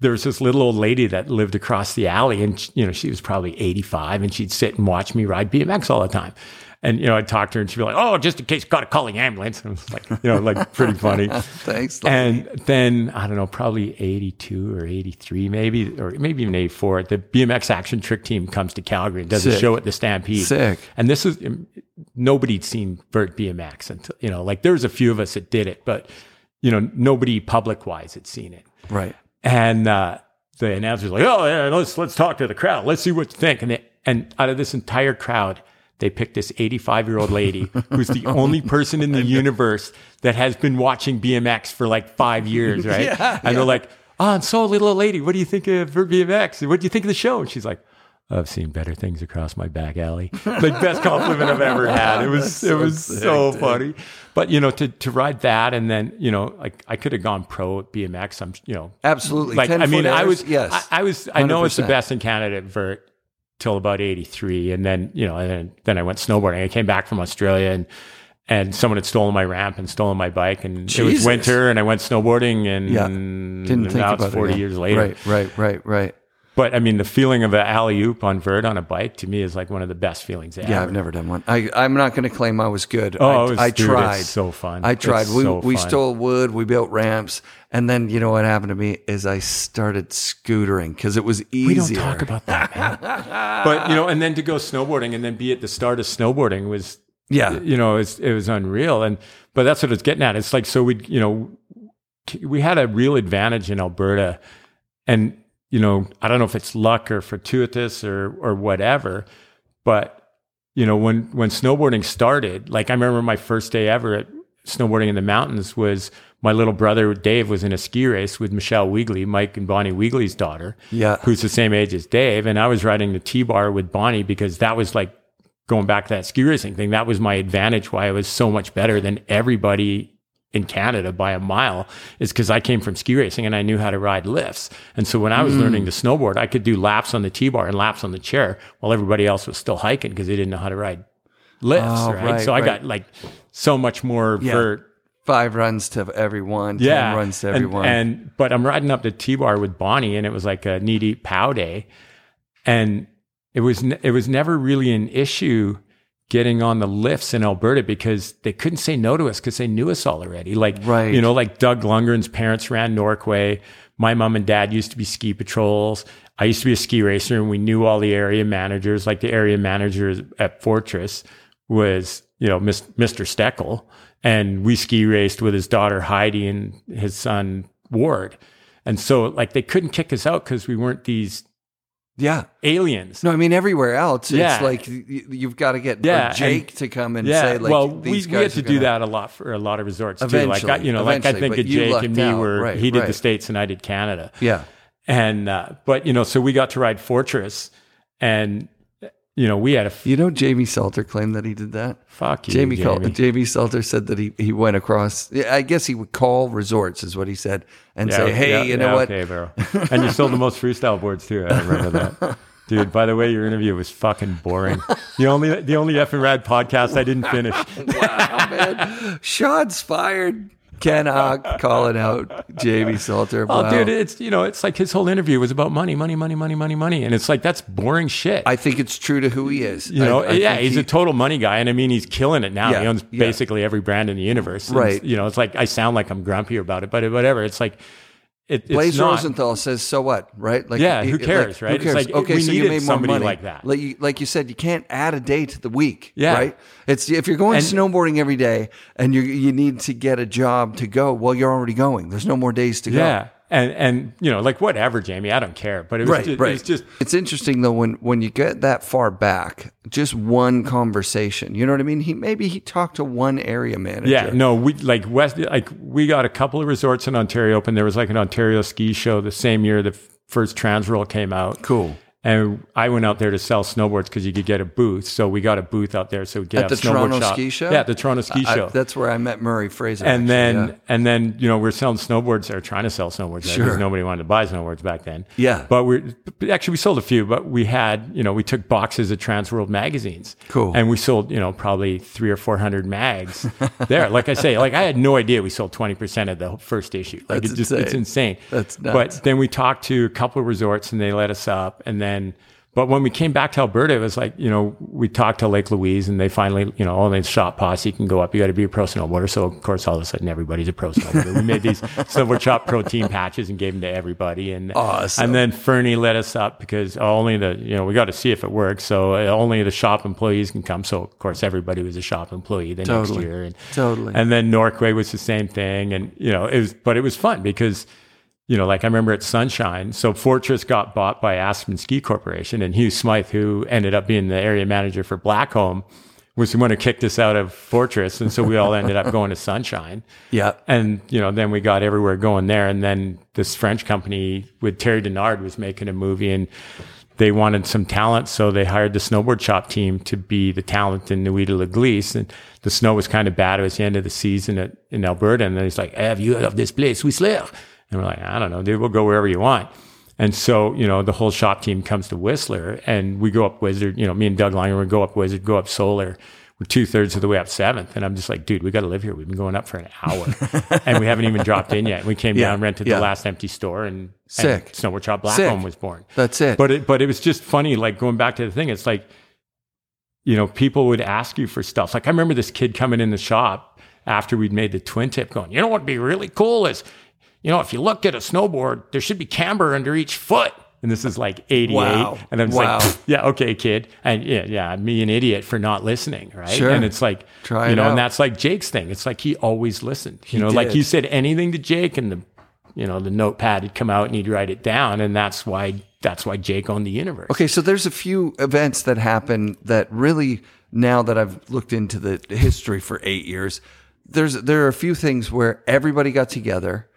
there was this little old lady that lived across the alley and, you know, she was probably 85 and she'd sit and watch me ride BMX all the time. And, you know, I'd talk to her and she'd be like, oh, just in case, got to call the ambulance. <laughs> And it was like, you know, like pretty funny. <laughs> Thanks. And then I don't know, probably 82 or 83, maybe, or maybe even 84. The BMX action trick team comes to Calgary and does a show at the Stampede. Sick. And this is nobody'd seen Vert BMX until you know, like there was a few of us that did it, but you know, nobody public wise had seen it. right. And uh, the announcer's like, "Oh, yeah, let's let's talk to the crowd. Let's see what you think." And they, and out of this entire crowd, they picked this 85 year old lady who's the only person in the <laughs> universe that has been watching BMX for like five years, right? <laughs> Yeah, and they're like, "Oh, and so little old lady, what do you think of her BMX? What do you think of the show?" And she's like. I've seen better things across my back alley. <laughs> Like best compliment I've ever had. It was it was sick, so dude. funny. But you know, to to ride that and then you know, like I could have gone pro at BMX. I'm you know, Absolutely. like I mean, foot I was yes. I, I was I know it's the best in Canada at vert till about '83, and then you know, and then, then I went snowboarding. I came back from Australia and. And someone had stolen my ramp and stolen my bike, and it was winter, and I went snowboarding, and Yeah. Didn't think now about it's forty it. yeah. years later. Right, right, right, right. But I mean, the feeling of an alley oop on vert on a bike to me is like one of the best feelings ever. Yeah, I've never done one. I, I'm not going to claim I was good. Oh, I, it was- I dude, it's tried. so fun. I tried. It's we so we stole wood. We built ramps, and then you know what happened to me is I started scootering because it was easier. We don't talk about that, man. but you know, and then to go snowboarding and then be at the start of snowboarding was, Yeah, you know, it's, it was unreal. And but that's what it's getting at. It's like so we, you know, we had a real advantage in Alberta, and you know, I don't know if it's luck or fortuitous or or whatever, but you know, when when snowboarding started, like I remember my first day ever at snowboarding in the mountains was my little brother Dave was in a ski race with Michelle Weagley, Mike and Bonnie Weagley's daughter yeah. who's the same age as Dave. And I was riding the T bar with Bonnie because that was like going back to that ski racing thing. That was my advantage why I was so much better than everybody in Canada by a mile is because I came from ski racing and I knew how to ride lifts. And so when I was mm. learning to snowboard, I could do laps on the T bar and laps on the chair while everybody else was still hiking because they didn't know how to ride lifts. Oh, right? right, So I got like so much more Yeah. vert Five runs to everyone. yeah, Ten runs to and- everyone. And, but I'm riding up the T bar with Bonnie, and it was like a knee deep pow day, and it was ne- it was never really an issue getting on the lifts in Alberta because they couldn't say no to us because they knew us all already. Like Right. you know, like Doug Lundgren's parents ran Norquay. My mom and dad used to be ski patrols. I used to be a ski racer, and we knew all the area managers. Like the area manager at Fortress was, you know, Mr. Steckel, and we ski raced with his daughter Heidi and his son Ward. And so, like, they couldn't kick us out because we weren't these yeah. aliens. No, I mean everywhere else, Yeah. it's like you've got to get Yeah, Jake to come and yeah, say like, well, these we, we had to do that a lot for a lot of resorts too. Like, I, you know, like I think of Jake and me out. were Right, he did the states and I did Canada. Yeah, And uh, but you know, so we got to ride Fortress, and you know, we had a f- you know, Jamie Salter claimed that he did that. fuck you, Jamie, Jamie. Jamie Salter said that he, he went across. I guess he would call resorts, is what he said, and say, "Hey, yeah, you know yeah, what? Okay, bro. and you sold the most freestyle boards too. I remember that. Dude, by the way, your interview was fucking boring. The only the only F and Rad podcast I didn't finish. <laughs> wow, man, shots fired." Ken call it out Jamie Salter. Oh, dude, it's you know, it's like his whole interview was about money, money, money, money, money, money, and it's like that's boring shit. I think it's true to who he is. you know, I- I yeah, he's he- a total money guy, and I mean, he's killing it now. Yeah, he owns yeah. basically every brand in the universe. And, Right. You know, it's like I sound like I'm grumpy about it, but whatever. It's like it, it's Blaise not. Rosenthal says, "So what?" Right? Like, Yeah, who like, cares, who right? It's cares? like, okay, so you made more money like that. Like you, like you said, you can't add a day to the week. Yeah. right. It's if you're going And- snowboarding every day and you you need to get a job to go. Well, you're already going. There's no more days to go. Yeah, and and you know, like whatever, Jamie. I don't care, but it was Right, just, right. it was just it's interesting though when when you get that far back, just one conversation. You know what I mean? He maybe he talked to one area manager. Yeah, no, we like West, like we got a couple of resorts in Ontario Open. There was like an Ontario ski show the same year the f- first Transworld came out. Cool. And I went out there to sell snowboards because you could get a booth. So we got a booth out there. So we could At the Toronto shop. ski show? Yeah, the Toronto ski I- show. that's where I met Murray Fraser. and actually, then yeah. and then you know we're selling snowboards or trying to sell snowboards there Sure. because nobody wanted to buy snowboards back then. Yeah. but we actually we sold a few, but we had you know we took boxes of Transworld magazines. Cool. and we sold you know probably three or four hundred mags <laughs> there. Like I say, like I had no idea we sold twenty percent of the first issue. Like That's it just it's insane. insane. That's nuts. But then we talked to a couple of resorts and they let us up, and then. But when we came back to Alberta, it was like, you know, we talked to Lake Louise and they finally, you know, only shop posse can go up. You got to be a pro snowboarder. So, of course, all of a sudden everybody's a pro snowboarder. we made these <laughs> silver chop protein patches and gave them to everybody. And, Awesome. and then Fernie let us up because only the, you know, we got to see if it works. So uh, only the shop employees can come. So, of course, everybody was a shop employee the Totally. next year. And, Totally. And then Norquay was the same thing. And, you know, it was, but it was fun because, you know, like I remember at Sunshine. So Fortress got bought by Aspen Ski Corporation, and Hugh Smythe, who ended up being the area manager for Blackcomb, was the one who kicked us out of Fortress, and so we all ended up going to Sunshine. <laughs> yeah. And you know, then we got everywhere going there, and then this French company with Thierry Donard was making a movie, and they wanted some talent, so they hired the snowboard shop team to be the talent in Nuit La Glisse. And the snow was kind of bad. It was the end of the season at, in Alberta. And then he's like, have you heard of this place, Whistler? And we're like, I don't know, dude, we'll go wherever you want. And so, you know, the whole shop team comes to Whistler and we go up Wizard, you know, me and Doug Langer, we go up Wizard, go up Solar. We're two thirds of the way up seventh. And I'm just like, dude, we got to live here. We've been going up for an hour <laughs> and we haven't even dropped in yet. We came Yeah, down, rented yeah. the last empty store and, Sick. and Snowboard Shop Sick. was born. That's it. But it, but it was just funny, like going back to the thing. It's like, you know, people would ask you for stuff. Like I remember this kid coming in the shop after we'd made the twin tip, going, you know what'd be really cool is, you know, if you looked at a snowboard, there should be camber under each foot. And this is like 88. Wow. And I'm Wow. like, <laughs> yeah, okay, kid. And yeah, yeah, me an idiot for not listening, right? Sure. And it's like, Try you know, and that's like Jake's thing. It's like he always listened. You He know, like did. you said anything to Jake and the, you know, the notepad would come out and he'd write it down. And that's why, that's why Jake owned the universe. Okay, so there's a few events that happen that really, now that I've looked into the history for eight years, there's there are a few things where everybody got together.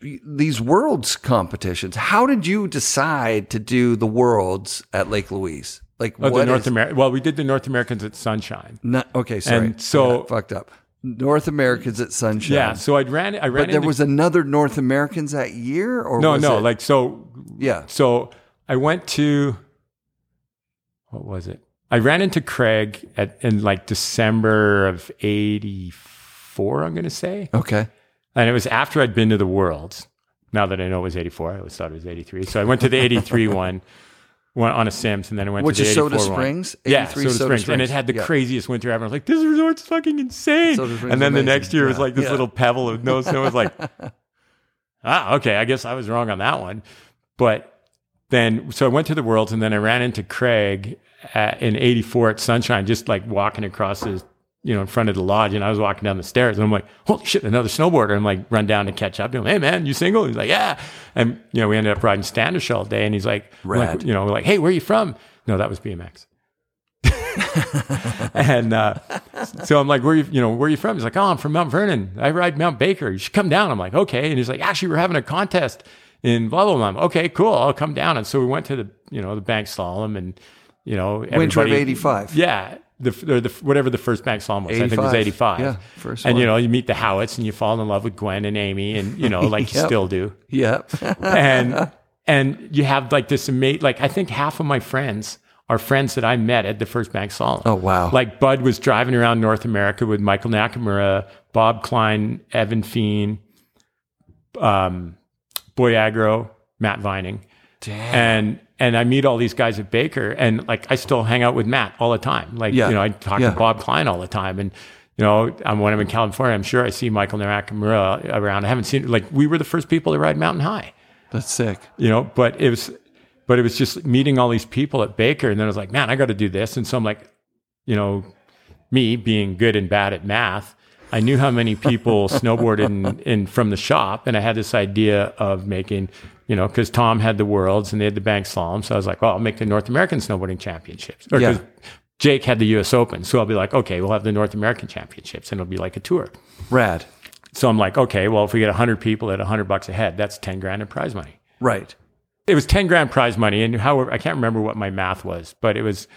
These worlds competitions. How did you decide to do the worlds at Lake Louise? Like Oh, the what North is- America. Well, we did the North Americans at Sunshine. not- okay, sorry. And so- got fucked up. North Americans at Sunshine. Yeah. So I ran. I ran. but there into- was another North Americans that year, or no, was no. it- Like so. yeah, So I went to. What was it? I ran into Craig at in like December of '84. I'm going to say, okay, and it was after I'd been to the Worlds. Now that I know it was '84, I always thought it was '83. So I went to the '83 <laughs> one. Went on a Sims and then I went Which to the is Soda 84 one. Springs? Yeah, 83 Soda, Soda Springs. And it had the Yeah. craziest winter ever. I was like, this resort's fucking insane. And then is the next year it was like this Yeah. little pebble of no snow. It was like, <laughs> ah, okay, I guess I was wrong on that one. But then, so I went to the Worlds and then I ran into Craig at, in 84 at Sunshine, just like walking across the, you know, in front of the lodge. And I was walking down the stairs and I'm like, holy shit, another snowboarder. I'm like, run down to catch up to him. Hey, man, you single? He's like, yeah. And, you know, we ended up riding Standish all day. And he's like, like, you know, we're like, hey, where are you from? No, that was BMX. <laughs> and uh, so I'm like, where you, you know, where are you from? He's like, oh, I'm from Mount Vernon. I ride Mount Baker. You should come down. I'm like, okay. And he's like, actually, we're having a contest in blah blah blah. Okay, cool. I'll come down. And so we went to the, you know, the bank slalom and, you know, Winter of everybody- 85. Yeah. The, or the whatever the first bank slalom was, I think it was 85. 85. Yeah, first and you know, you meet the Howats and you fall in love with Gwyn and Amy, and you know, like you <laughs> still do yeah. <laughs> and and you have like this amazing like I think half of my friends are friends that I met at the first bank slalom. Oh, wow. Like Bud was driving around North America with Michael Nakamura, Bob Klein, Evan Feen, um, Boy Agro, Matt Vining. Damn. And and I meet all these guys at Baker and like I still hang out with Matt all the time. Like Yeah. you know, I talk Yeah. to Bob Klein all the time and you know, I'm when I'm in California, I'm sure I see Michael Nakamura around. I haven't seen like we were the first people to ride Mountain High That's sick. you know, but it was, but it was just meeting all these people at Baker. And then I was like, man, I got to do this. And so I'm like, you know, me being good and bad at math, I knew how many people <laughs> snowboarded in, in from the shop. And I had this idea of making, you know, cause Tom had the worlds and they had the bank slalom. So I was like, well, I'll make the North American snowboarding championships. Or Yeah. Jake had the US Open. So I'll be like, okay, we'll have the North American championships and it'll be like a tour. Rad. So I'm like, okay, well, if we get 100 people at 100 bucks a head, that's 10 grand in prize money Right. it was 10 grand prize money and however i can't remember what my math was but it was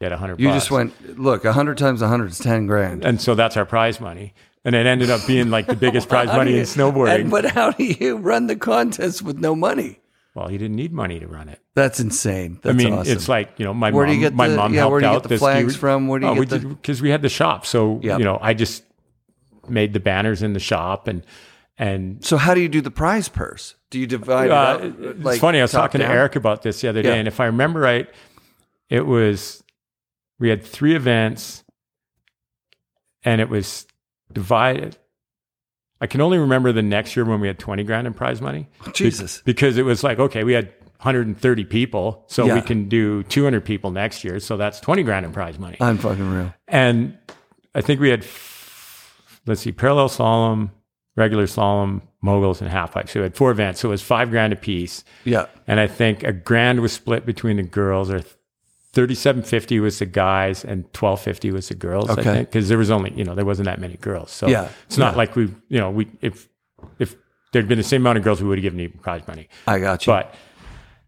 at 100 You bucks. just went, look, 100 times 100 is 10 grand. and so that's our prize money and it ended up being like the biggest <laughs> prize money you- in snowboarding And, but how do you run the contest with no money? well you didn't need money to run it That's insane. That's i mean awesome. it's like you know my Where do you get my the- mom yeah, helped where do you out get the flags ski- from? Where do you oh, get we did because we had the shop so Yep. you know i just made the banners in the shop and and so how do you do the prize purse? Do you divide Uh, it up? it's funny. I was talking down? to Eric about this the other day, Yeah. and if I remember right, it was we had three events and it was divided. I can only remember the next year when we had 20 grand in prize money. Oh, Jesus. Be- because it was like, okay, we had 130 people, so yeah. we can do 200 people next year. So that's 20 grand in prize money. I'm fucking real. And I think we had, let's see, parallel slalom, regular slalom, moguls, and half pipes. So we had four events. So it was five grand a piece. Yeah. And I think a grand was split between the girls or th- 3750 was the guys and 1250 was the girls okay. i think because there was only you know there wasn't that many girls so yeah. it's not yeah. like we you know we if if there'd been the same amount of girls we would have given even prize money i got you but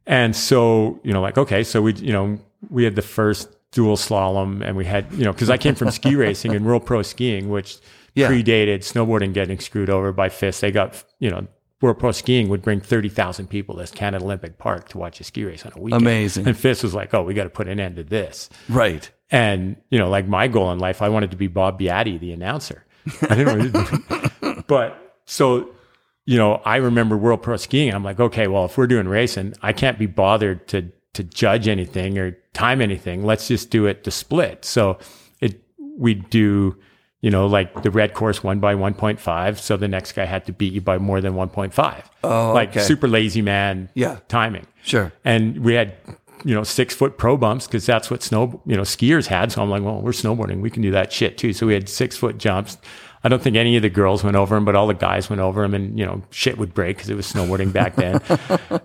and so you know like okay so we you know we had the first dual slalom and we had you know because i came from ski <laughs> racing and world pro skiing which yeah. predated snowboarding getting screwed over by FIS they got you know World Pro Skiing would bring 30,000 people to Canada Olympic Park to watch a ski race on a weekend. Amazing. And FIS was like, oh, we got to put an end to this. Right. And, you know, like my goal in life, I wanted to be Bob Beattie, the announcer. I didn't know. <laughs> but so, you know, I remember World Pro Skiing. I'm like, okay, well, if we're doing racing, I can't be bothered to to judge anything or time anything. Let's just do it to split. So it we do, you know, like the red course one by 1.5. So the next guy had to beat you by more than 1.5. Oh, like okay. super lazy man Yeah. timing Sure. and we had you know six foot pro bumps because that's what snow you know skiers had. So I'm like, well, we're snowboarding, we can do that shit too. So we had six foot jumps. I don't think any of the girls went over him, but all the guys went over him, and you know shit would break because it was snowboarding back then.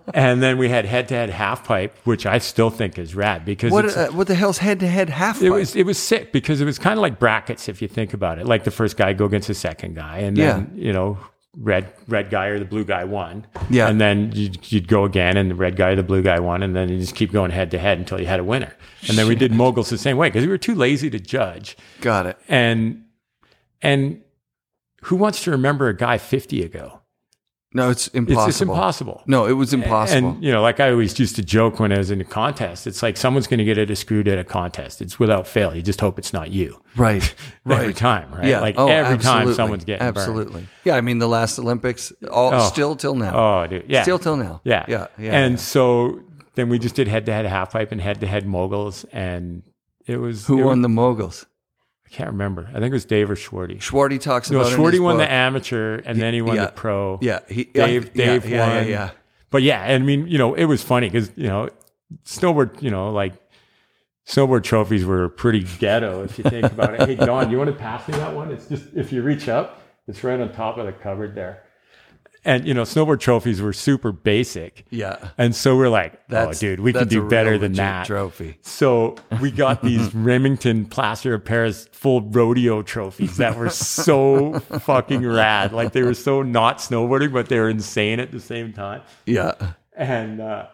<laughs> and then we had head to head half pipe, which I still think is rad because What uh, what the hell's head to head half? it was it was sick because it was kind of like brackets if you think about it. Like the first guy go against the second guy, and then you know red red guy or the blue guy won. Yeah. and then you'd, you'd go again, and the red guy or the blue guy won, and then you just keep going head to head until you had a winner. And then we did moguls the same way because we were too lazy to judge. Got it. And and who wants to remember a guy fifty ago? No, it's impossible. it's impossible. No, it was impossible. And you know, like I always used to joke when I was in a contest, it's like someone's going to get it screwed at a contest. It's without fail. You just hope it's not you right. <laughs> right. every time, right? Yeah. Like oh, every time absolutely. someone's getting burned. absolutely. Yeah. I mean, the last Olympics, all Oh. still till now. Oh, dude, yeah, Still till now. yeah, Yeah. Yeah. And yeah. so then we just did head to head halfpipe and head to head moguls, and it was who it won was- the moguls? I can't remember. I think it was Dave or Schwarty. Schwarty talks No, about. in Schwarty won book. the amateur, and then he won yeah. the pro. Yeah. He, Dave, yeah, Dave yeah, won. Yeah. Yeah. But yeah, I mean, you know, it was funny because you know, snowboard, you know, like snowboard trophies were pretty ghetto if you think about it. Hey, Don, you want to pass me that one? It's just if you reach up, it's right on top of the cupboard there. And you know, snowboard trophies were super basic. Yeah. And so we're like, That's, oh, dude, we can do better than that. Trophy. So we got these <laughs> Remington plaster of Paris full rodeo trophies that were so fucking rad. Like they were so not snowboarding, but they were insane at the same time. Yeah. And uh,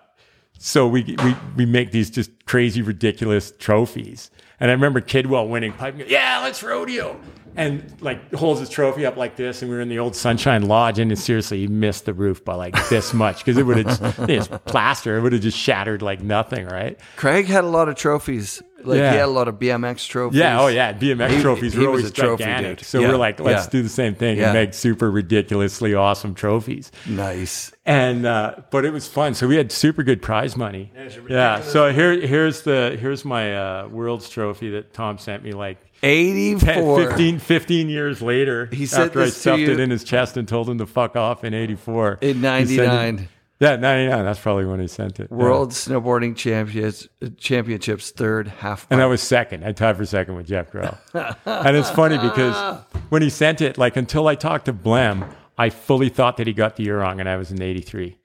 so we, we we make these just crazy, ridiculous trophies. And I remember Kidwell winning pipe. Yeah, let's rodeo. And like holds his trophy up like this, and we were in the old Sunshine Lodge, and it, seriously, he missed the roof by like this much because it would have it's plaster, it would have just shattered like nothing, right? Craig had a lot of trophies. Like Yeah. he had a lot of BMX trophies. Yeah, oh yeah, BMX He- trophies he were was always a trophy gigantic. dude. So Yeah, we're like, let's yeah. do the same thing Yeah. and make super ridiculously awesome trophies. Nice. And uh, but it was fun. So we had super good prize money. Yeah. So here here's the here's my uh, world's trophy that Tom sent me like 10, 15, 15 years later. He sent after I this to stuffed you- it in his chest and told him to fuck off in '84. In He 99. Yeah, 99. That's probably when he sent it. Yeah. World Snowboarding Champions uh, Championships third half. And I was second. I tied for second with Jeff Grell. and it's funny because when he sent it, like until I talked to Blehm, I fully thought that he got the year wrong and I was in 83.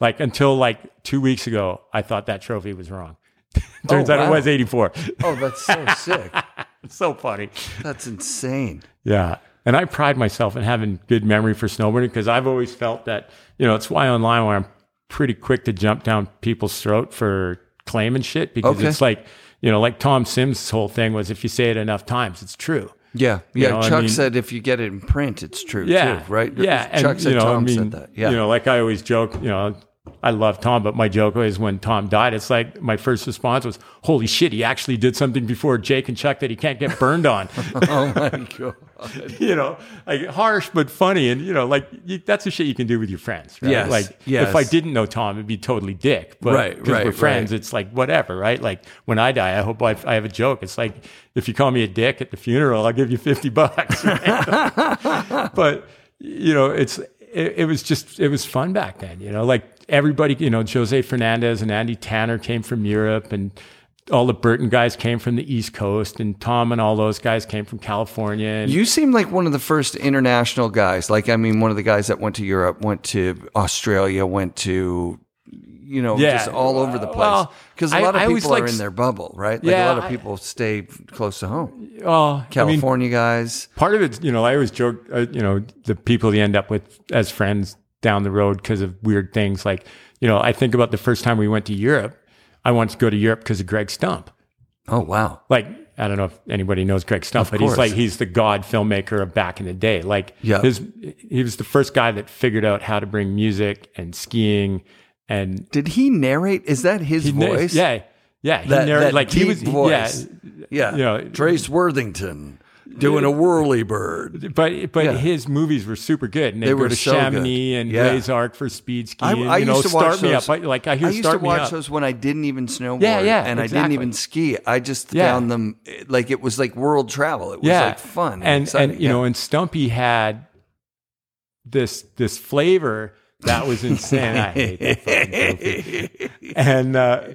Like until like two weeks ago, I thought that trophy was wrong. <laughs> Turns Oh, out it was 84. oh, that's so <laughs> sick. It's so funny. That's insane. Yeah. And I pride myself in having good memory for snowboarding because I've always felt that, you know, it's why online where I'm pretty quick to jump down people's throat for claiming shit because Okay. it's like, you know, like Tom Sims' whole thing was if you say it enough times, it's true. Yeah, yeah. know, I Chuck mean- said if you get it in print, it's true Yeah. too, right? Yeah. Chuck and, said you know, Tom I mean, said that. Yeah. You know, like I always joke, you know, I love Tom, but my joke is when Tom died, it's like my first response was, holy shit, he actually did something before Jake and Chuck that he can't get burned on. <laughs> oh my god. <laughs> you know, like harsh but funny, and you know, like you, that's the shit you can do with your friends, right? Yes, Like yes. if I didn't know Tom, it'd be totally dick, but Right, because right, we're friends, right. it's like whatever, right? Like when I die, I hope I, I have a joke. It's like if you call me a dick at the funeral, I'll give you fifty bucks. <laughs> right? but you know, it's it, it was just it was fun back then. You know, like everybody, you know, Jose Fernandes and Andy Tanner came from Europe and. All the Burton guys came from the East Coast, and Tom and all those guys came from California. And You seem like one of the first international guys. Like, I mean, one of the guys that went to Europe, went to Australia, went to, you know, Yeah. just all over the place. Well, Because a I- lot of I always people are like in their bubble, right? Like Yeah, a lot of I- people stay close to home. Oh, I mean, California guys. part of it, you know, I always joke, uh, you know, the people you end up with as friends down the road because of weird things. Like, you know, I think about the first time we went to Europe. I wanted to go to Europe because of Greg Stump. Oh wow. Like, I don't know if anybody knows Greg Stump, Of but he's like he's the god filmmaker of back in the day. Like, Yeah. his he was the first guy that figured out how to bring music and skiing and Did he narrate? Is that his voice? Yeah, yeah. He That, narrated that like he was voice. Yeah, Yeah. you know, Trace Worthington doing a whirly bird. But but Yeah. his movies were super good, and they, They were to so Chamonix good. and Yeah. Les Arcs for speed skiing. I you know, used to watch start me those. up. I, like I hear I used start to watch those when I didn't even snowboard. Yeah, yeah, and I didn't even ski. I just Yeah. found them like it was like world travel. It was yeah, like fun and exciting. and you know, and Stumpy had this this flavor that was insane. I hate that fucking goofy. And uh,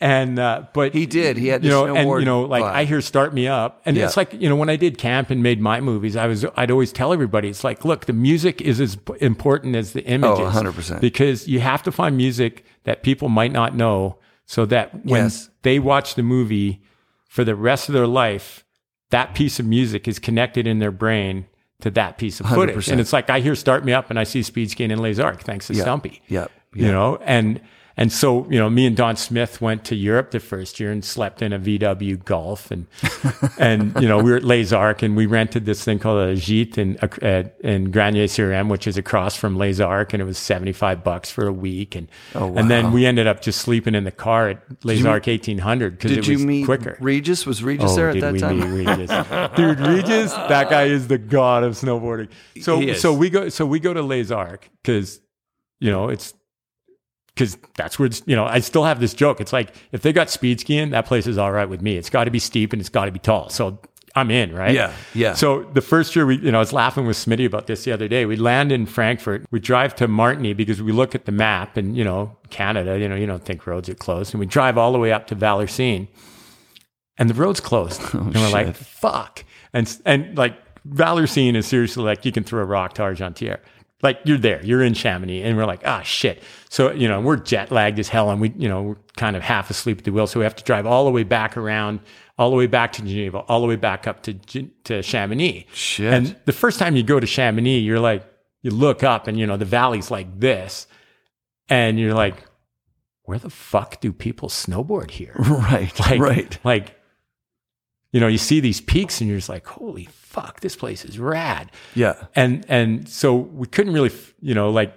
and uh, but He did. He had you know, and you know, like vibe. I hear "Start Me Up," and Yeah. it's like you know, when I did camp and made my movies, I was I'd always tell everybody, it's like, look, the music is as important as the images, 100%. because you have to find music that people might not know, so that when Yes. they watch the movie for the rest of their life, that piece of music is connected in their brain to that piece of footage. 100%. And it's like I hear "Start Me Up" and I see Speed Skiing and Les Arcs, thanks to Yeah. Stumpy Yep. you know and and so you know me and don smith went to europe the first year and slept in a vw golf and <laughs> and you know we were at Les Arcs and we rented this thing called a gite in uh, in granier sur which is across from Les Arcs and it was 75 bucks for a week and Oh, and then we ended up just sleeping in the car at les you- arc 1800 because it was meet quicker Regis? Was Regis Oh, there at that time? <laughs> Regis? Dude, Regis, that guy is the god of snowboarding. So, so we go, so we go to Les Arcs because, you know, it's because that's where it's, you know I still have this joke. It's like if they got speed skiing, that place is all right with me. It's got to be steep and it's got to be tall. So I'm in, right? Yeah, yeah. So the first year we, you know, I was laughing with Smitty about this the other day. We land in Frankfurt. We drive to Martigny because we look at the map and, you know, Canada, you know, you don't think roads are closed. And we drive all the way up to Vallorcine and the road's closed. <laughs> Oh, and we're like, fuck. And, and like Vallorcine is seriously like, you can throw a rock to Argentière. Like you're there, you're in Chamonix, and we're like, ah, shit. So you know, we're jet lagged as hell, and we, you know, we're kind of half asleep at the wheel, so we have to drive all the way back around, all the way back to Geneva, all the way back up to to Chamonix. Shit. And the first time you go to Chamonix, you're like, you look up, and you know, the valley's like this, and you're like, where the fuck do people snowboard here? <laughs> right. Like, right. Like, you know, you see these peaks, and you're just like, holy fuck, this place is rad. Yeah. and and so we couldn't really you know like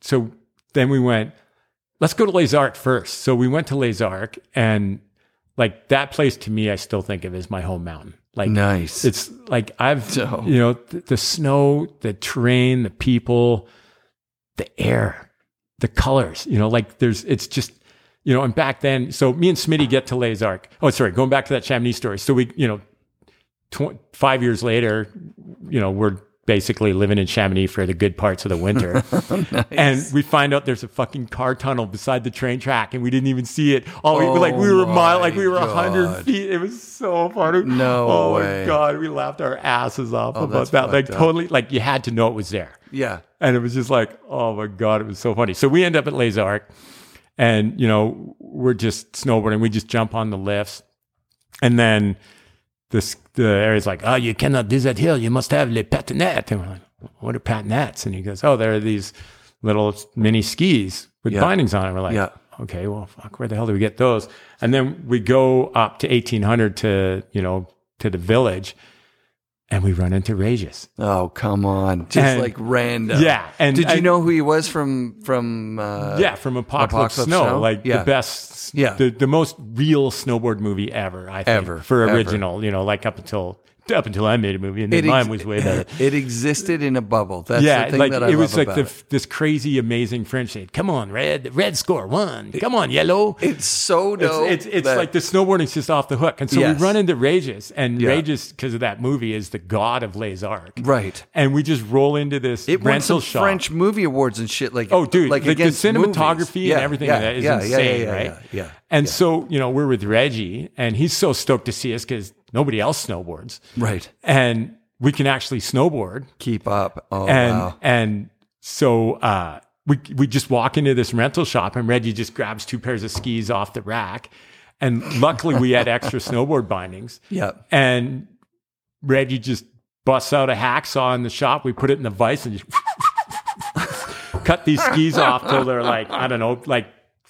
so then we went let's go to Les Arcs first. So we went to Les Arcs and like that place to me i still think of as my home mountain. Like Nice. it's like i've So- you know the, the snow the terrain the people the air the colors you know like there's it's just you know and back then so me and smitty get to Les Arcs oh sorry going back to that chamonix story. So we you know tw- five years later, you know, we're basically living in Chamonix for the good parts of the winter. <laughs> Oh, and we find out there's a fucking car tunnel beside the train track and we didn't even see it. Oh, we like, we were a mile, like we were a hundred feet. It was so funny. No Oh way. my God. We laughed our asses off Oh, about that. Like up. totally, like you had to know it was there. yeah. And it was just like, oh my God, it was so funny. So we end up at Les Arcs and, you know, we're just snowboarding. We just jump on the lifts. And then this, the area's like, oh, you cannot do that here. You must have les patinettes. And we're like, what are patinettes? And he goes, oh, there are these little mini skis with Yeah. bindings on it. We're like, Yeah. okay, well, fuck, where the hell do we get those? And then we go up to 1800 to, you know, to the village and we run into Regis. Oh, come on. Just And- like random. Yeah. And Did you know who he was from from uh yeah, from Apocalypse, Apocalypse Snow, Snow? like Yeah. the best, Yeah. the, the most real snowboard movie ever, I think, Ever, for ever. original. You know, like up until up until I made a movie, and then ex- mine was way better. <laughs> It existed in a bubble. That's yeah, the thing like that I it was like the, it. this crazy, amazing French thing. Come on, red, red score one. Come on, yellow. It's so It's, dope. it's, it's that- like the snowboarding's just off the hook. And so Yes. we run into Regis, and Yeah. Regis, because of that movie, is the god of Les Arc. right. And we just roll into this It rental shop. French movie awards and shit. Like Oh, dude, like, the cinematography and everything yeah, that is insane, right? Yeah, yeah. And so, you know, we're with Reggie, and he's so stoked to see us because nobody else snowboards, Right. and we can actually snowboard. Keep up. Oh And wow. and so uh, we we just walk into this rental shop, and Reggie just grabs two pairs of skis off the rack, and luckily we had extra <laughs> snowboard bindings, Yeah. and Reggie just busts out a hacksaw in the shop. We put it in the vise and just. <laughs> cut these skis off till they're like I don't know, like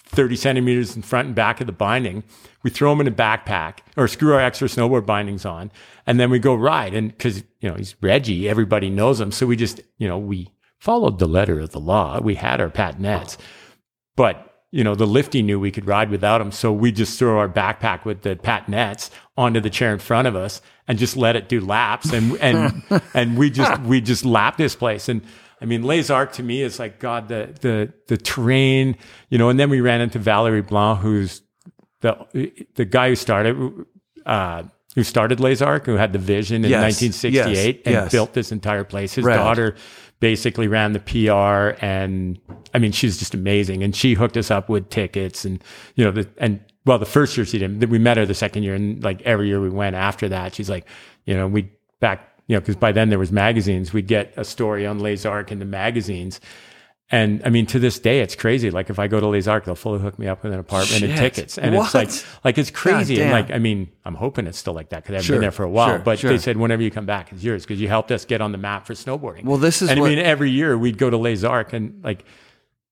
30 centimeters in front and back of the binding. We throw them in a backpack or screw our extra snowboard bindings on, and then we go ride. And because you know he's Reggie, everybody knows him, so we just you know we followed the letter of the law. We had our patinettes, but you know, the lifty knew we could ride without him. So we just throw our backpack with the patinettes onto the chair in front of us and just let it do laps. And, and, and we just, we just lap this place. And I mean, Les Arcs to me is like, God, the, the, the terrain, you know, and then we ran into Valerie Blanc, who's the, the guy who started, uh, who started Les Arcs, who had the vision in Yes, 1968 yes, and yes. built this entire place. His Rad. daughter basically ran the PR and I mean, she's just amazing. And she hooked us up with tickets and, you know, the, and well, the first year she didn't, we met her the second year and like every year we went after that, she's like, you know, we back, you know, cause by then there was magazines, we'd get a story on Les Arcs in the magazines. And I mean, to this day, it's crazy. Like if I go to Les Arcs, they'll fully hook me up with an apartment and tickets. And What? it's like, like it's crazy. And like, I mean, I'm hoping it's still like that because I've Sure, been there for a while. sure, but sure. they said whenever you come back, it's yours because you helped us get on the map for snowboarding. Well, this is and what- I mean, every year we'd go to Les Arcs and like,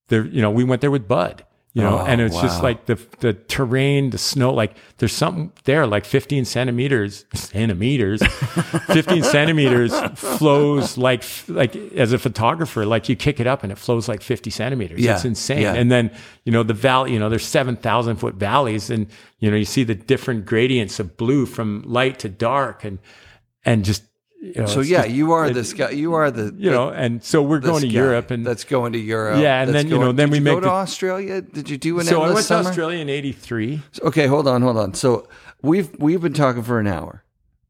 there, you know, we went there with Bud. You know, Oh, and it's just oh, like the the terrain, the snow. Like there's something there, like 15 centimeters, centimeters, <laughs> 15 centimeters flows like like as a photographer, like you kick it up and it flows like 50 centimeters. Yeah, It's insane. yeah. And then you know the valley. You know, there's 7,000 foot valleys, and you know you see the different gradients of blue from light to dark, and and just you know, So yeah, just- you are it- this guy. You are the you know, and so we're going to guy Europe, and that's going to Europe. Yeah, and then, you know, then did we you make go to Australia. Did you do an so I went summer? to Australia in '83. Okay, hold on, hold on. So we've we've been talking for an hour.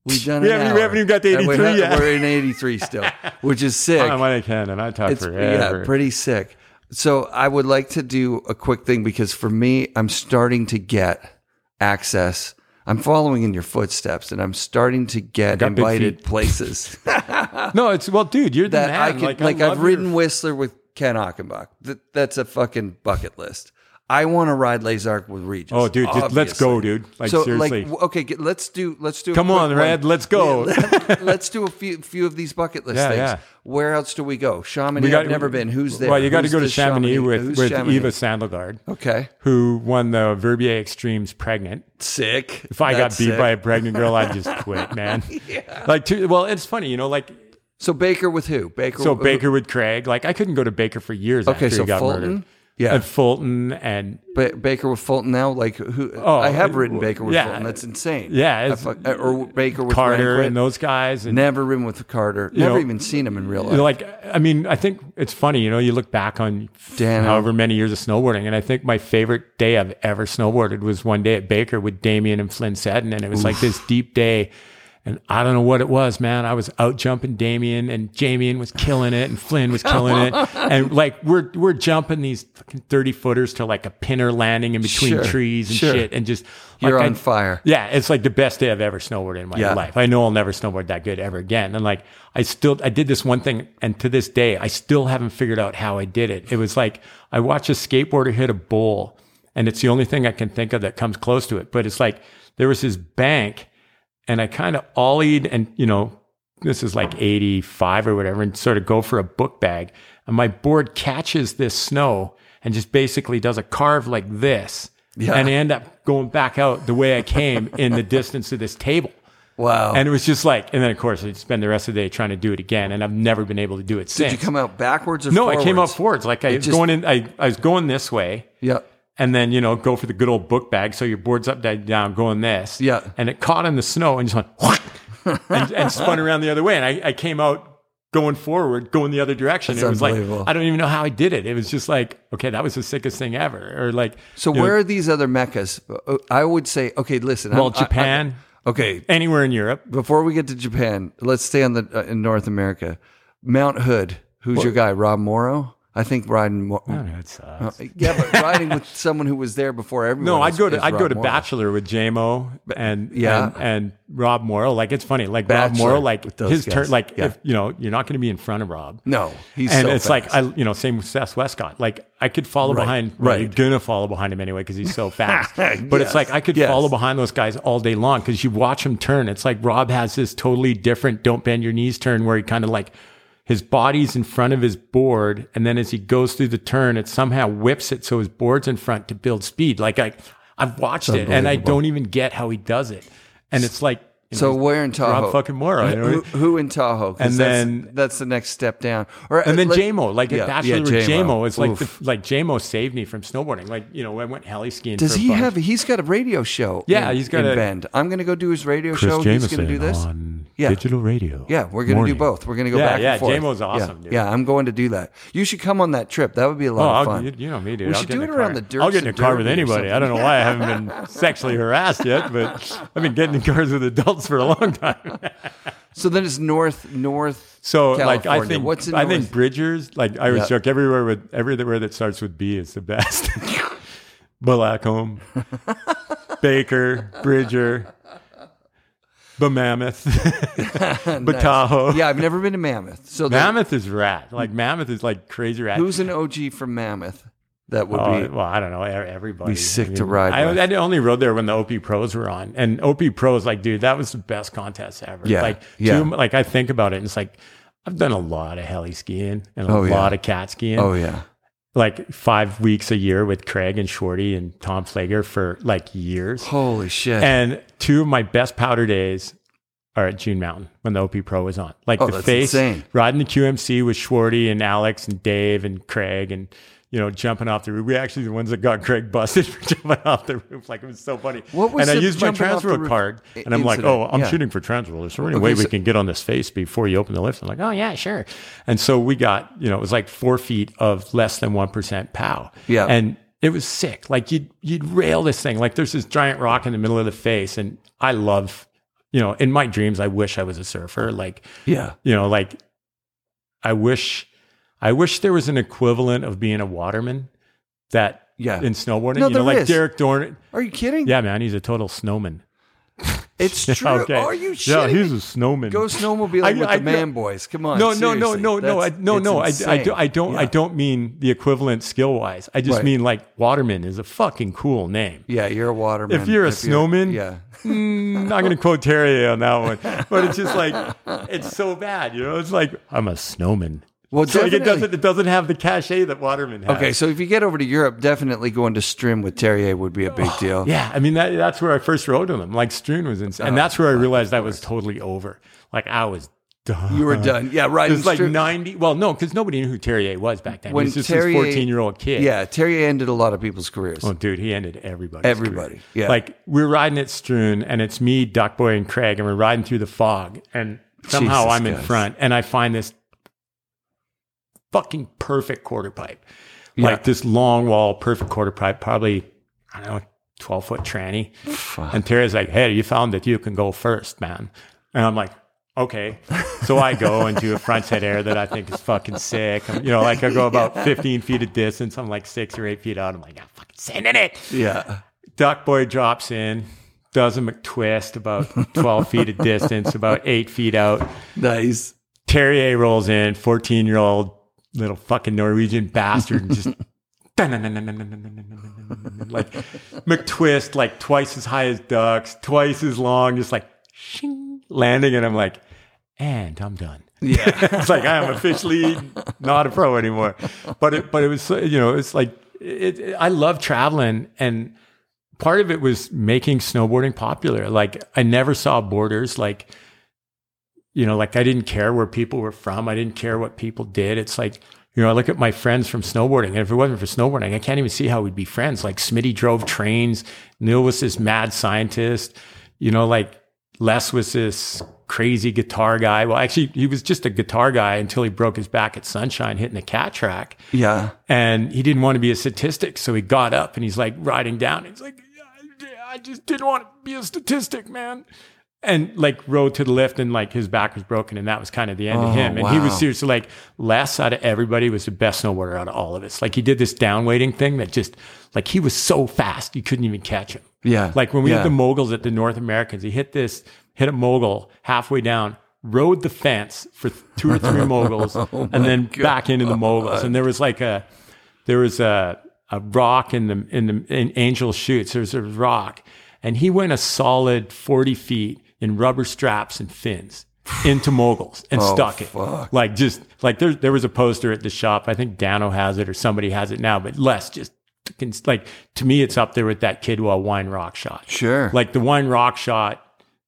We've done. We haven't- we haven't even got to And we 83 ha- yet. We're in eighty three still, which is <laughs> sick. I'm I can, and I talk it's forever. yeah, pretty sick. So I would like to do a quick thing because for me, I'm starting to get access. I'm following in your footsteps, and I'm starting to get invited places <laughs> <laughs> no, it's well, dude, you're the that man. I can. like, Like, I I've ridden your- Whistler with Ken Achenbach. That, that's a fucking bucket list. I want to ride Arcs with Regis. Oh, dude, just, let's go, dude. Like so, seriously, like, okay, get, let's do let's do. come on, one. Red, let's go. <laughs> Let's do a few few of these bucket list Yeah, things. yeah. Where else do we go? Chamonix. we got I've never been. Who's there? Well, you got to go to the Chamonix, with Who's with Chamonix? Eva Sandelgaard, Okay, who won the Verbier Extremes pregnant. sick. If I That's got beat sick. by a pregnant girl, I'd just <laughs> quit, man. yeah. Like, to, well, it's funny, you know, like so Baker with who? Baker. so Baker with Craig. Like, I couldn't go to Baker for years Okay, after so he got Fulton. murdered. Yeah, And Fulton and Ba- Baker with Fulton now. Like who? Oh, I have ridden Baker with yeah. Fulton. That's insane. Yeah, I or Baker with Carter Ranquit. and those guys. And Never ridden with Carter. Never know, even seen him in real life. Like I mean, I think it's funny. You know, you look back on Dano. however many years of snowboarding, and I think my favorite day I've ever snowboarded was one day at Baker with Damien and Flynn Seddon, and it was like this deep day. And I don't know what it was, man. I was out jumping Damien, and Damien was killing it, and Flynn was killing it, <laughs> and like we're we're jumping these fucking thirty footers to like a pinner landing in between Sure, trees and sure. shit, and just You're like, on I- fire. yeah, it's like the best day I've ever snowboarded in my Yeah. life. I know I'll never snowboard that good ever again. And like, I still, I did this one thing, and to this day, I still haven't figured out how I did it. It was like I watched a skateboarder hit a bowl, and it's the only thing I can think of that comes close to it. But it's like there was this bank, and I kind of ollied, and you know, this is like 85 or whatever, and sort of go for a book bag, and my board catches this snow and just basically does a carve like this. Yeah. And I end up going back out the way I came in the distance of this table. wow. And it was just like, and then of course I spend the rest of the day trying to do it again, and I've never been able to do it since. Did you come out backwards or no, forwards? I came out forwards. Like I was just- going in, I, I was going this way, Yeah. And then you know go for the good old book bag. So your board's upside down, going this. Yeah. And it caught in the snow and just went <laughs> and, and spun around the other way, and I, I came out going forward, going the other direction. That's it was like. I don't even know how I did it. It was just like, okay, that was the sickest thing ever. Or like, So you know, where are these other meccas? I would say, okay, listen. well, I'm- Japan, I- okay, anywhere in Europe. before we get to Japan, let's stay on the uh, in North America. Mount Hood. Who's your guy? Rob Morrow. I think riding. Mo- Oh, that sucks. Uh, yeah, but riding with <laughs> someone who was there before everyone. No, I'd is- go to I'd go to. Bachelor with JMO and Yeah. and, and Rob Morrow. Like it's funny, like Bachelor Rob Morrow, like his guys. turn, like Yeah. if you know you're not going to be in front of Rob. No, he's and so it's like. I, you know, same with Seth Wescott. Like I could follow Right, behind, well, right. You're gonna follow behind him anyway because he's so <laughs> fast. but Yes, it's like I could yes. follow behind those guys all day long because you watch him turn. It's like Rob has this totally different "don't bend your knees" turn where he kind of like his body's in front of his board, and then as he goes through the turn, it somehow whips it so his board's in front to build speed. Like I, I've watched it, and I don't even get how he does it. And it's like you So know, where in Tahoe? Rob fucking Morrow. you know? Who, who in Tahoe? And then- that's the next step down. Or And then let- JMO, like Yeah, a bachelor yeah, JMO. Is like the, like JMO saved me from snowboarding. Like you know, I went heli skiing. Does he have? He's got a radio show. Yeah, in- he's got a- Bend. I'm going to go do his radio show. He's going to do this. on Yeah. digital radio. Yeah, we're going to do both. We're going to go Yeah, back yeah, and forth. JMO's Yeah, awesome, dude. Yeah, I'm going to do that. You should come on that trip. That would be a Oh, lot I'll, of fun. you, you know me, dude. We I'll should get do it around the Dirks I'll get in a car with anybody. I don't know why I haven't been <laughs> sexually harassed yet, but I've been getting in cars with adults for a long time. <laughs> So then it's north, north. So, like, I think What's I think? Bridgers. Like, I always Yeah. joke everywhere with everywhere that starts with B is the best. <laughs> Blackcomb, <laughs> Baker, Bridger, the Mammoth, Batahoe. Yeah, I've never been to Mammoth. So Mammoth is rat. Like Mammoth is like crazy rat. who's an OG from Mammoth? That would Oh, be. well, I don't know. Everybody. Be sick to ride I. I only rode there when the OP Pros were on, and OP Pros, like, dude, that was the best contest ever. Yeah, like, yeah. two- like I think about it, and it's like I've done a lot of heli skiing and a Oh, yeah. lot of cat skiing. Oh yeah. Like five weeks a year with Craig and Shorty and Tom Flager for like years. Holy shit. And two of my best powder days are at June Mountain when the OP Pro was on. Like Oh, the face, insane. riding the QMC with Shorty and Alex and Dave and Craig and you know jumping off the roof. We actually the ones that got Craig busted <laughs> for jumping off the roof. Like it was so funny. What was and I used my jumping off the transfer card i- and I'm like, incident? oh, I'm Yeah. shooting for transfer. Is there any Okay, way we so- can get on this face before you open the lift? I'm like, oh yeah, sure. And so we got you know it was like four feet of less than one percent pow. Yeah. And it was sick. Like you'd you'd rail this thing. Like there's this giant rock in the middle of the face, and I love, you know, in my dreams, I wish I was a surfer. Like, yeah. you know, like I wish, I wish there was an equivalent of being a waterman that Yeah. in snowboarding. No, you know, like is. Derek Dorn. Are you kidding? Yeah, man, he's a total snowman. <laughs> It's <laughs> true. Okay. Are you Yeah, he's a snowman. Go snowmobiling I- with I- the man boys. Come on. no, no, no, no, no, I, no, no. I, I, do, I don't. I don't mean the equivalent skill wise. I just Right. mean like waterman is a fucking cool name. Yeah, you're a waterman. If you're a snowman, yeah. <laughs> Mm, not going to quote Terry on that one, but it's just like it's so bad, you know. It's like I'm a snowman. Well, like it doesn't it doesn't have the cachet that Waterman has. Okay, so if you get over to Europe, definitely going to Stryn with Terje would be a big oh, deal. Yeah, I mean that, that's where I first rode with him. Like Stryn was insane, and oh, that's where I realized I was totally over. Like I was done. You were done. Yeah, right. It was like ninety. Well, no, because nobody knew who Terje was back then. When he was just Terje- this fourteen-year-old kid. Yeah, Terje ended a lot of people's careers. Oh, dude, he ended everybody. Everybody, yeah. Like we're riding at Stryn, and it's me, Duckboy, and Craig, and we're riding through the fog, and somehow Jesus I'm in front, and I find this fucking perfect quarter pipe, Yeah. like this long wall, perfect quarter pipe, probably I don't know, twelve foot tranny. Fuck. And Terry's like, "Hey, you found that you can go first, man." And I'm like, "Okay." So I go <laughs> and do a frontside air that I think is fucking sick. I'm- you know, like I go <laughs> about 15 feet of distance. I'm like six or eight feet out. I'm like, "I'm fucking sending it." Yeah. Duck Boy drops in, does a McTwist about 12 <laughs> feet of distance, about eight feet out. Nice. Terje rolls in, 14 year old little fucking Norwegian bastard, and just like McTwist, like twice as high as ducks, twice as long, just like shing, landing. And I'm like, and I'm done. Yeah. it's like I am officially not a pro anymore. But it, but it was, you know, it's like it, it- I love traveling, and part of it was making snowboarding popular. Like I never saw borders. Like you know, like I didn't care where people were from. I didn't care what people did. It's like you know, I look at my friends from snowboarding, and if it wasn't for snowboarding, I can't even see how we'd be friends. Like Smitty drove trains. Neil was this mad scientist. You know, like Les was this crazy guitar guy. Well, actually, he was just a guitar guy until he broke his back at Sunshine hitting a cat track. Yeah. And he didn't want to be a statistic. So he got up and he's like riding down. He's like, I just didn't want to be a statistic, man. And like rode to the lift and like his back was broken. And that was kind of the end Oh, of him. And he was wow. seriously like, Les out of everybody was the best snowboarder out of all of us. Like he did this down weighting thing that just, like he was so fast, you couldn't even catch him. Yeah. Like when we yeah. had the moguls at the North Americans, he hit this, hit a mogul halfway down, rode the fence for two or three <laughs> moguls, Oh and then back into the moguls. And there was like a, there was a, a rock in the in the in Angel Shoots. There was a rock, and he went a solid forty feet in rubber straps and fins. into moguls and <laughs> Oh, stuck it. fuck. Like just like there there was a poster at the shop. I think Dano has it or somebody has it now, but Les just like to me it's up there with that Kidwell wine rock shot. Sure. Like the wine rock shot,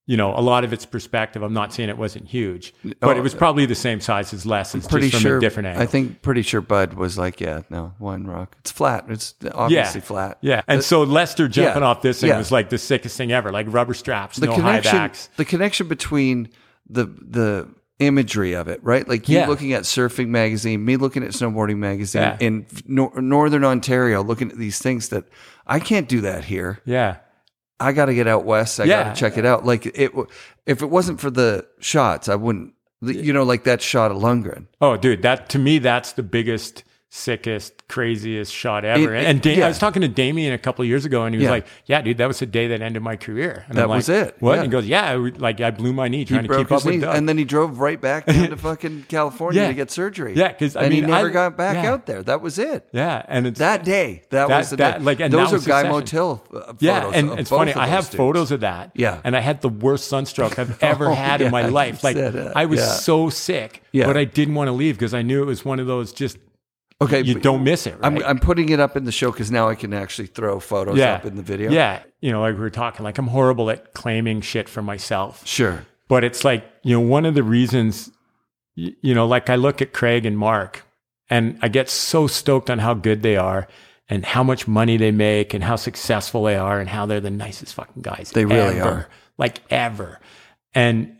you know, a lot of its perspective. I'm not saying it wasn't huge, but Oh, it was oh, probably the same size as Les. It's pretty just from sure. a different angle. I think pretty sure Bud was like, yeah, no, one rock. It's flat. It's obviously flat. Yeah. And so Lester jumping yeah, off this thing yeah. was like the sickest thing ever. Like rubber straps, The no high backs. the connection between the the imagery of it, right? Like you Yeah. looking at surfing magazine, me looking at snowboarding magazine Yeah. in nor- northern Ontario, looking at these things that I can't do that here. Yeah. I got to get out west. I Yeah. got to check it out. Like it, if it wasn't for the shots, I wouldn't. You know, like that shot of Lundgren. Oh, dude, that to me, that's the biggest, sickest, craziest shot ever. It- it- and da- yeah. I was talking to Damien a couple of years ago, and he was Yeah. like, "Yeah, dude, that was the day that ended my career." And That I'm like, was it. What? Yeah. And he goes, "Yeah, like I blew my knee trying to keep up his with knee, Doug." and then he drove right back <laughs> down to fucking California to get surgery. Yeah, 'cause, I and he never I- got back out there. That was it. yeah, and it's That day, that, That- was the that- day. like, and those are Guy. Motil uh, Yeah, and it's funny. I have dudes. photos of that. Yeah. and I had the worst sunstroke I've <laughs> ever Oh, had in my life. <laughs> Like. I was so sick, Yeah. but I didn't want to leave because I knew it was one of those just Okay, you don't miss it. Right? I'm, I'm putting it up in the show because now I can actually throw photos up in the video. Yeah, you know, like we were talking, like I'm horrible at claiming shit for myself. sure. But it's like, you know, one of the reasons, you know, like I look at Craig and Mark and I get so stoked on how good they are and how much money they make and how successful they are and how they're the nicest fucking guys. They really ever. are. Like ever. And,